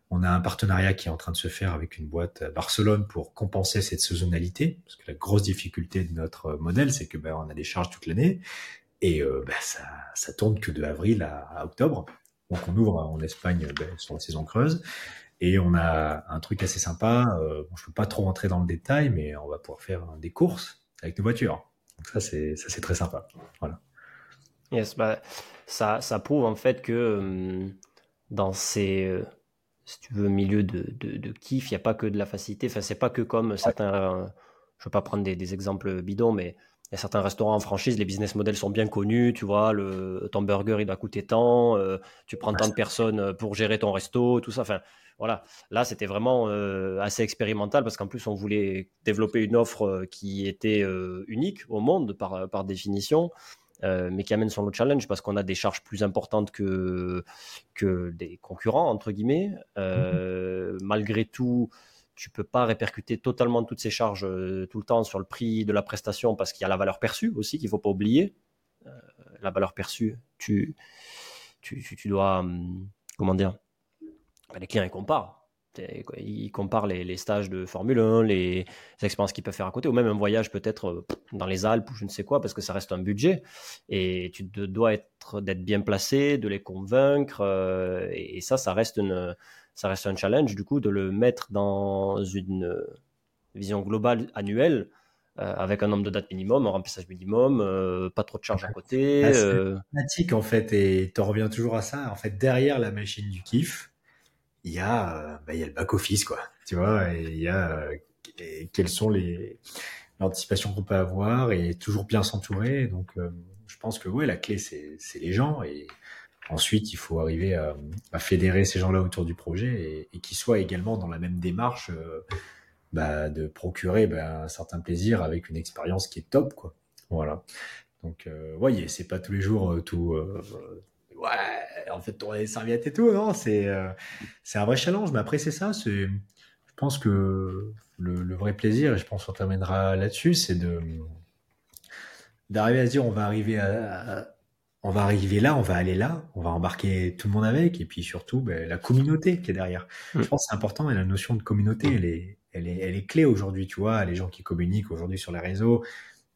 On a un partenariat qui est en train de se faire avec une boîte à Barcelone pour compenser cette saisonnalité, parce que la grosse difficulté de notre modèle, c'est que ben, on a des charges toute l'année et euh, bah, ça, ça tourne que de avril à, octobre. Donc on ouvre en Espagne bah, sur la saison creuse. Et on a un truc assez sympa. Euh, bon, je peux pas trop rentrer dans le détail, mais on va pouvoir faire des courses avec nos voitures. Donc ça, c'est ça, c'est très sympa. Voilà. Yes, bah, ça, ça prouve en fait que hum, dans ces, euh, si tu veux, milieux de, de, de kiff, il n'y a pas que de la facilité. Enfin, c'est pas que comme certains. je ne veux pas prendre des, des exemples bidons, mais il y a certains restaurants en franchise, les business models sont bien connus, tu vois, le, ton burger, il doit coûter tant, euh, tu prends tant de personnes euh, pour gérer ton resto, tout ça. Enfin, voilà. Là, c'était vraiment euh, assez expérimental parce qu'en plus, on voulait développer une offre qui était unique au monde par, par définition, mais qui amène son lot challenge parce qu'on a des charges plus importantes que, que des concurrents, entre guillemets. Mmh malgré tout, tu peux pas répercuter totalement toutes ces charges euh, tout le temps sur le prix de la prestation parce qu'il y a la valeur perçue aussi qu'il faut pas oublier. Euh, la valeur perçue, tu, tu, tu, dois, hum, comment dire, bah, les clients ils comparent. Ils comparent les, stages de Formule 1, les, expériences qu'ils peuvent faire à côté, ou même un voyage peut-être euh, dans les Alpes ou je ne sais quoi, parce que ça reste un budget. Et tu dois être d'être bien placé, de les convaincre. et, ça, ça reste une, ça reste un challenge du coup de le mettre dans une euh, vision globale annuelle euh, avec un nombre de dates minimum, un remplissage minimum, euh, pas trop de charges à côté. Ah, c'est en fait et tu reviens toujours à ça. En fait, derrière la machine du kiff, il y a, bah, il y a le back office quoi. Tu vois, et il y a quelles sont les l'anticipation qu'on peut avoir et toujours bien s'entourer. Donc, je pense que ouais, la clé c'est les gens et Ensuite, il faut arriver à, fédérer ces gens-là autour du projet et, qu'ils soient également dans la même démarche euh, bah, de procurer bah, un certain plaisir avec une expérience qui est top, quoi. Voilà. Donc, euh, voyez, c'est pas tous les jours euh, tout. Euh, ouais, en fait, tourner les serviettes et tout, non C'est c'est un vrai challenge. Mais après, c'est ça. Je pense que le, vrai plaisir, et je pense qu'on terminera là-dessus, c'est d'arriver à se dire, on va arriver à on va arriver là, on va aller là, on va embarquer tout le monde avec, et puis surtout ben, la communauté qui est derrière. Mm. Je pense que c'est important, et la notion de communauté, elle est, elle est, elle est clé aujourd'hui, tu vois, les gens qui communiquent aujourd'hui sur les réseaux.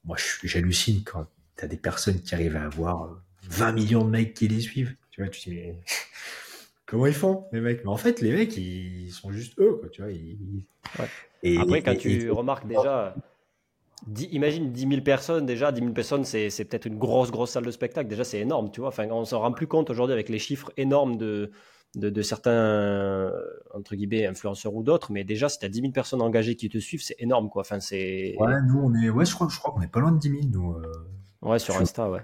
Moi, j'hallucine quand tu as des personnes qui arrivent à avoir 20 millions de mecs qui les suivent. Tu vois, tu dis, mais comment ils font, les mecs? Mais en fait, les mecs, ils sont juste eux, quoi, tu vois. Et, Après, quand tu remarques déjà imagine 10 000 personnes déjà, 10 000 personnes c'est, peut-être une grosse grosse salle de spectacle, déjà c'est énorme, tu vois, enfin on s'en rend plus compte aujourd'hui avec les chiffres énormes de, de, certains, entre guillemets, influenceurs ou d'autres, mais déjà si tu as 10 000 personnes engagées qui te suivent, c'est énorme quoi, enfin c'est... Ouais, nous on est, ouais je crois, je crois qu'on est pas loin de 10 000 nous. Euh, ouais, sur Insta, ouais.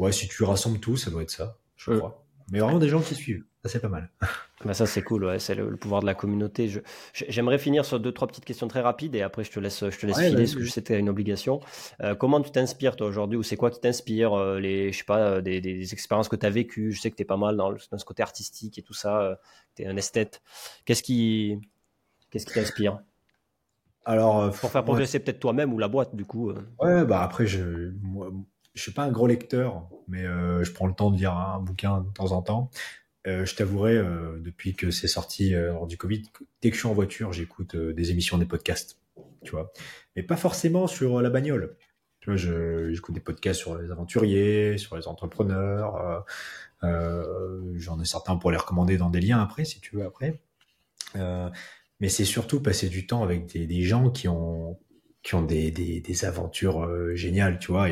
Ouais, si tu rassembles tout, ça doit être ça, je crois. Mais vraiment des gens qui suivent. Ça, c'est pas mal. Bah ça, c'est cool. Ouais. C'est le, pouvoir de la communauté. j'aimerais finir sur deux, trois petites questions très rapides et après, je te laisse, je te laisse filer parce que c'était une obligation. Euh, comment tu t'inspires, toi, aujourd'hui ou c'est quoi qui t'inspire euh, les, Je sais pas, euh, des, des, expériences que tu as vécues? Je sais que tu es pas mal dans, ce côté artistique et tout ça. tu es un esthète. Qu'est-ce qui qu'est-ce qui t'inspire? Alors, pour faire progresser peut-être toi-même ou la boîte, du coup. Ouais, bah après, je, moi, je suis pas un gros lecteur, mais euh, je prends le temps de lire un bouquin de temps en temps. Euh, je t'avouerai, euh, depuis que c'est sorti euh, hors du Covid, dès que je suis en voiture, j'écoute des émissions, des podcasts, tu vois. Mais pas forcément sur la bagnole. Tu vois, j'écoute des podcasts sur les aventuriers, sur les entrepreneurs. J'en ai certains pour les recommander dans des liens après, si tu veux, après. mais c'est surtout passer du temps avec des, gens qui ont qui ont des, des, aventures géniales, tu vois.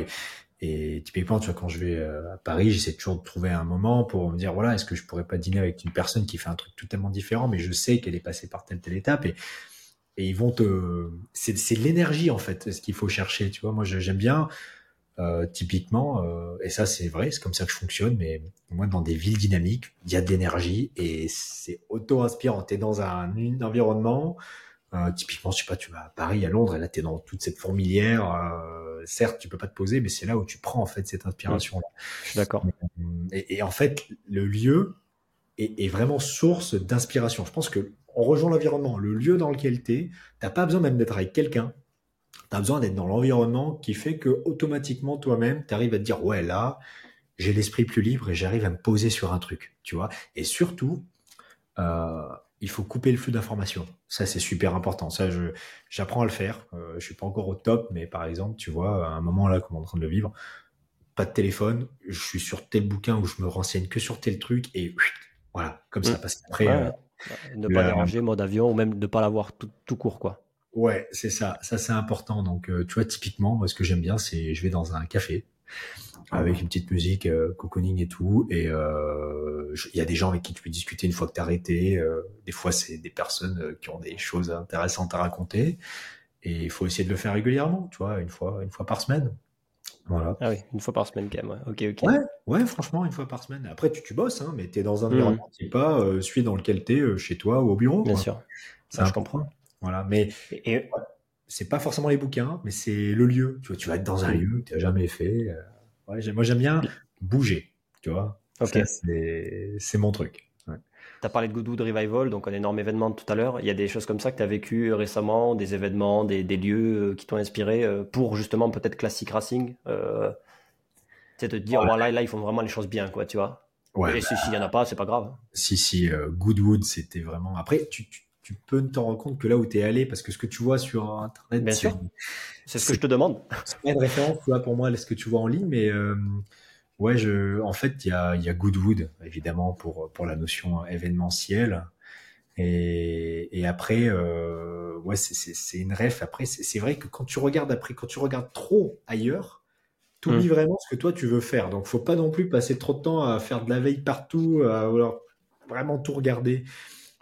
Et typiquement, tu vois, quand je vais à Paris, j'essaie toujours de trouver un moment pour me dire, voilà, est-ce que je pourrais pas dîner avec une personne qui fait un truc totalement différent, mais je sais qu'elle est passée par telle telle étape et ils vont te, c'est l'énergie en fait, ce qu'il faut chercher. Tu vois, moi j'aime bien. Euh, typiquement, euh, et ça c'est vrai, c'est comme ça que je fonctionne, mais moi dans des villes dynamiques, il y a de l'énergie et c'est auto-inspirant. Tu es dans un, environnement, euh, typiquement, je sais pas, tu vas à Paris, à Londres, et là tu es dans toute cette fourmilière. Euh, certes, tu peux pas te poser, mais c'est là où tu prends en fait cette inspiration-là. D'accord. Et, et, en fait, le lieu est, est vraiment source d'inspiration. Je pense que on rejoint l'environnement, le lieu dans lequel tu es. T'as pas besoin même d'être avec quelqu'un tu as besoin d'être dans l'environnement qui fait que automatiquement toi-même, tu arrives à te dire ouais là, j'ai l'esprit plus libre et j'arrive à me poser sur un truc, tu vois. Et surtout, euh, il faut couper le flux d'informations. Ça c'est super important. Ça je j'apprends à le faire. Euh, je suis pas encore au top, mais par exemple, tu vois, à un moment là comme on est en train de le vivre, pas de téléphone, je suis sur tel bouquin où je me renseigne que sur tel truc et voilà, comme ça. Mmh. Parce qu'après, euh, ne pas déranger, mode avion ou même de pas l'avoir tout, tout court quoi. Ouais, c'est ça. Ça, c'est important. Donc, euh, tu vois, typiquement, moi, ce que j'aime bien, c'est je vais dans un café avec une petite musique, euh, cocooning et tout. Et euh, il y a des gens avec qui tu peux discuter une fois que t'as arrêté. Euh, des fois, c'est des personnes qui ont des choses intéressantes à raconter. Et il faut essayer de le faire régulièrement, tu vois, une fois, une fois par semaine. Voilà. Ah oui, une fois par semaine quand même. Ok, ok. Ouais, ouais, franchement, une fois par semaine. Après, tu, tu bosses, hein, mais tu es dans un mmh. environnement qui n'est pas celui dans lequel tu es chez toi ou au bureau. Bien sûr. Ça, je comprends. Voilà, mais et, c'est pas forcément les bouquins, mais c'est le lieu. Tu vois, tu vas être dans un lieu que tu n'as jamais fait. Euh, ouais, moi, j'aime bien bouger, tu vois. C'est mon truc. Tu as parlé de Goodwood Revival, donc un énorme événement tout à l'heure. Il y a des choses comme ça que tu as vécu récemment, des événements, des, des lieux euh, qui t'ont inspiré euh, pour justement peut-être Classic Racing. Euh, c'est de te dire, voilà, là, ils font vraiment les choses bien, quoi, tu vois. Ouais, Et bah, s'il n'y en a pas, c'est pas grave. Si, si, Goodwood, c'était vraiment. Après, tu, tu tu peux te rendre compte que là où tu es allé, parce que ce que tu vois sur Internet, Bien sûr. c'est ce que je te demande. C'est pas une référence, tu vois, pour moi, ce que tu vois en ligne, mais euh, ouais, je, en fait, il y a, y a Goodwood, évidemment, pour, pour la notion événementielle. Et, et après, euh, ouais, c'est une ref. Après, c'est vrai que quand tu regardes après, quand tu regardes trop ailleurs, tu oublies mm. vraiment ce que toi tu veux faire. Donc, faut pas non plus passer trop de temps à faire de la veille partout, à alors, vraiment tout regarder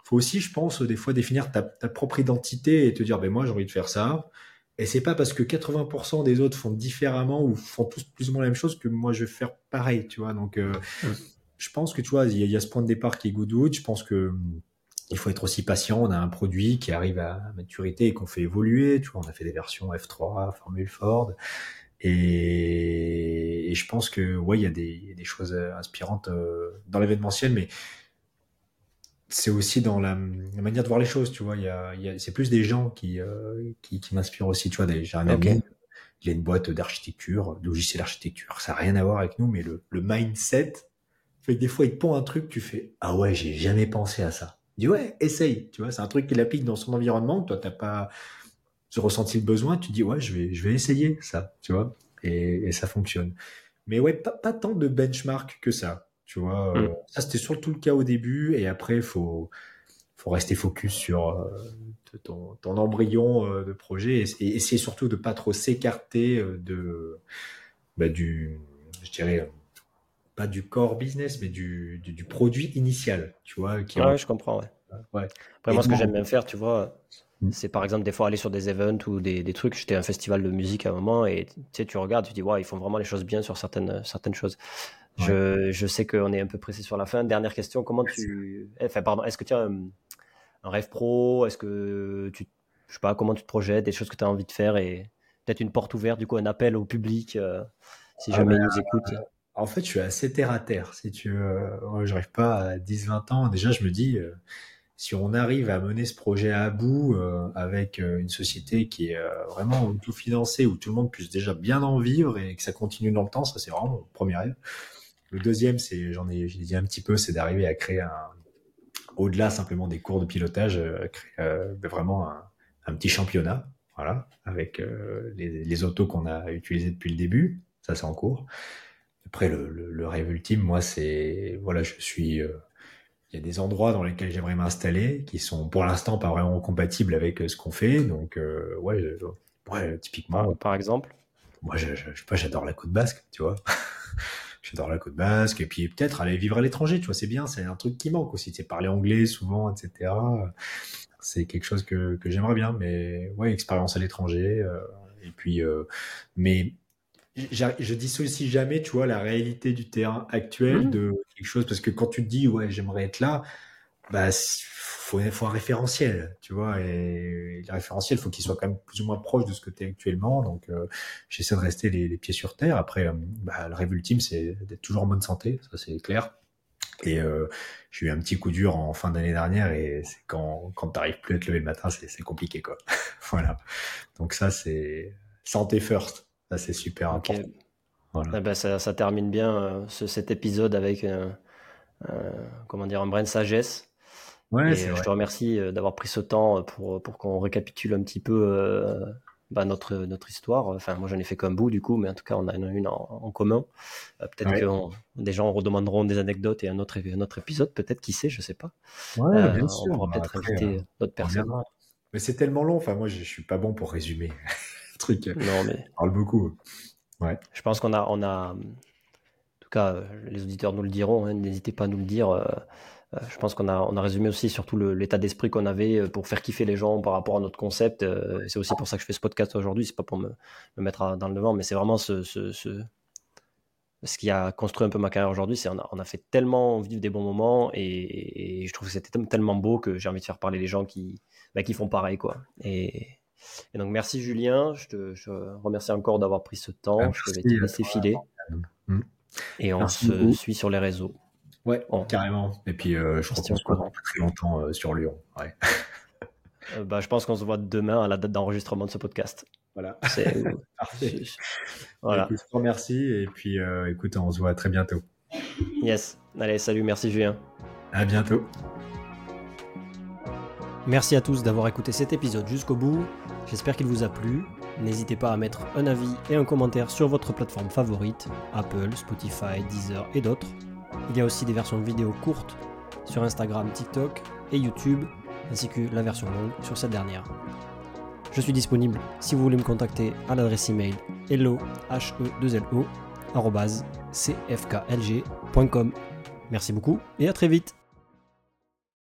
faut aussi, je pense, des fois définir ta, propre identité et te dire, ben moi j'ai envie de faire ça. Et c'est pas parce que 80% des autres font différemment ou font tous plus ou moins la même chose que moi je vais faire pareil, tu vois. Donc, euh, je pense que tu vois, il y, a ce point de départ qui est Goodwood. Je pense que il faut être aussi patient. On a un produit qui arrive à maturité et qu'on fait évoluer. Tu vois, on a fait des versions F3, Formule Ford. Et, je pense que ouais, il y a des, choses inspirantes euh, dans l'événementiel, mais c'est aussi dans la, manière de voir les choses, tu vois. Il y a, y a c'est plus des gens qui, euh, qui, qui m'inspirent aussi, tu vois. J'ai un ami, il a une boîte d'architecture, de logiciel d'architecture. Ça n'a rien à voir avec nous, mais le, le mindset fait que des fois, il te pond un truc, tu fais Ah ouais, j'ai jamais pensé à ça. Il dit Ouais, essaye, tu vois. C'est un truc qu'il applique dans son environnement, toi, t'as pas ressenti le besoin, tu dis Ouais, je vais, je vais essayer ça, tu vois. Et, et ça fonctionne. Mais ouais, pas, pas tant de benchmark que ça. Tu vois, euh, mm. ça c'était surtout le cas au début et après il faut faut rester focus sur euh, ton, ton, embryon euh, de projet et, essayer surtout de pas trop s'écarter de bah, du je dirais pas du core business mais du, du, produit initial, tu vois. Qui ouais, je comprends. Ouais. ouais. Après moi ce que j'aime bien faire, tu vois, mm. c'est par exemple des fois aller sur des events ou des, des trucs. J'étais à un festival de musique à un moment et tu sais, tu regardes, tu dis, ouais, ils font vraiment les choses bien sur certaines, certaines choses. Je, je, sais qu'on est un peu pressé sur la fin. Dernière question, comment tu, enfin pardon, est-ce que tu as un, un rêve pro? Est-ce que tu, je sais pas, comment tu te projettes, des choses que tu as envie de faire et peut-être une porte ouverte, du coup un appel au public euh, si ah jamais ils bah, nous écoutent. En fait, je suis assez terre à terre. Si tu, euh, j'arrive pas à 10-20 ans. Déjà, je me dis, euh, si on arrive à mener ce projet à bout euh, avec une société qui est vraiment tout financée, où tout le monde puisse déjà bien en vivre et que ça continue dans le temps, ça c'est vraiment mon premier rêve. Le deuxième, c'est, j'en ai, j'ai dit un petit peu, c'est d'arriver à créer un, au-delà simplement des cours de pilotage, euh, créer, euh, vraiment un, un, petit championnat, voilà, avec euh, les, les, autos qu'on a utilisées depuis le début. Ça, c'est en cours. Après, le, le, le rêve ultime, moi, c'est, voilà, je suis, il y a des endroits dans lesquels j'aimerais m'installer qui sont pour l'instant pas vraiment compatibles avec ce qu'on fait. Donc, ouais, ouais, typiquement. Par exemple? moi, je, je, sais pas, j'adore la côte basque, tu vois. J'adore la côte basque. Et puis peut-être aller vivre à l'étranger, tu vois, c'est bien, c'est un truc qui manque aussi. C'est parler anglais souvent, etc. C'est quelque chose que, que j'aimerais bien, mais ouais, expérience à l'étranger. Euh, et puis, euh, mais je dissocie jamais, tu vois, la réalité du terrain actuel mmh. de quelque chose, parce que quand tu te dis, ouais, j'aimerais être là, bah, faut, faut un référentiel, tu vois, et le référentiel, faut qu'il soit quand même plus ou moins proche de ce que tu es actuellement. Donc, euh, j'essaie de rester les, pieds sur terre. Après, euh, bah, le rêve ultime, c'est d'être toujours en bonne santé, ça c'est clair. Et euh, j'ai eu un petit coup dur en fin d'année dernière, et c'est quand quand t'arrives plus à te lever le matin, c'est compliqué, quoi. voilà. Donc ça, c'est santé first. Ça, c'est super important. Voilà. Ah bah, ça, ça, termine bien ce, cet épisode avec comment dire un brin de sagesse Ouais, je te remercie euh, d'avoir pris ce temps euh, pour, pour qu'on récapitule un petit peu euh, bah, notre, notre histoire. Enfin, moi, j'en ai fait qu'un bout, du coup, mais en tout cas, on en a une en, commun. peut-être que des gens redemanderont des anecdotes et un autre, un autre épisode, peut-être, qui sait, je sais pas. Ouais, bien sûr. On pourra peut-être inviter d'autres personnes. Mais c'est tellement long. Enfin, moi, je, suis pas bon pour résumer le truc. Non, mais. On parle beaucoup. Ouais. Je pense qu'on a, on a. En tout cas, les auditeurs nous le diront. Hein, n'hésitez pas à nous le dire. Euh, je pense qu'on a, on a résumé aussi surtout l'état d'esprit qu'on avait euh, pour faire kiffer les gens par rapport à notre concept. Euh, c'est aussi pour ça que je fais ce podcast aujourd'hui. C'est pas pour me, me, mettre dans le devant, mais c'est vraiment ce, ce, ce, ce, qui a construit un peu ma carrière aujourd'hui. C'est on a, on a fait tellement vivre des bons moments et, je trouve que c'était tellement beau que j'ai envie de faire parler les gens qui, bah, qui font pareil, quoi. Et, et donc merci Julien. Je te je remercie encore d'avoir pris ce temps. Bah, je vais te laisser filer. Et on se suit sur les réseaux. Ouais, carrément. Et puis, euh, je crois qu'on se voit très longtemps euh, sur Lyon. Ouais. Euh, bah, je pense qu'on se voit demain à la date d'enregistrement de ce podcast. Voilà. C'est parfait. Voilà. Écoute, je te remercie et puis écoute, on se voit très bientôt. Yes. Allez, salut, merci Julien. À bientôt. Merci à tous d'avoir écouté cet épisode jusqu'au bout. J'espère qu'il vous a plu. N'hésitez pas à mettre un avis et un commentaire sur votre plateforme favorite, Apple, Spotify, Deezer et d'autres. Il y a aussi des versions vidéo courtes sur Instagram, TikTok et YouTube, ainsi que la version longue sur cette dernière. Je suis disponible si vous voulez me contacter à l'adresse email hello h e 2 l o cfklg.com. Merci beaucoup et à très vite.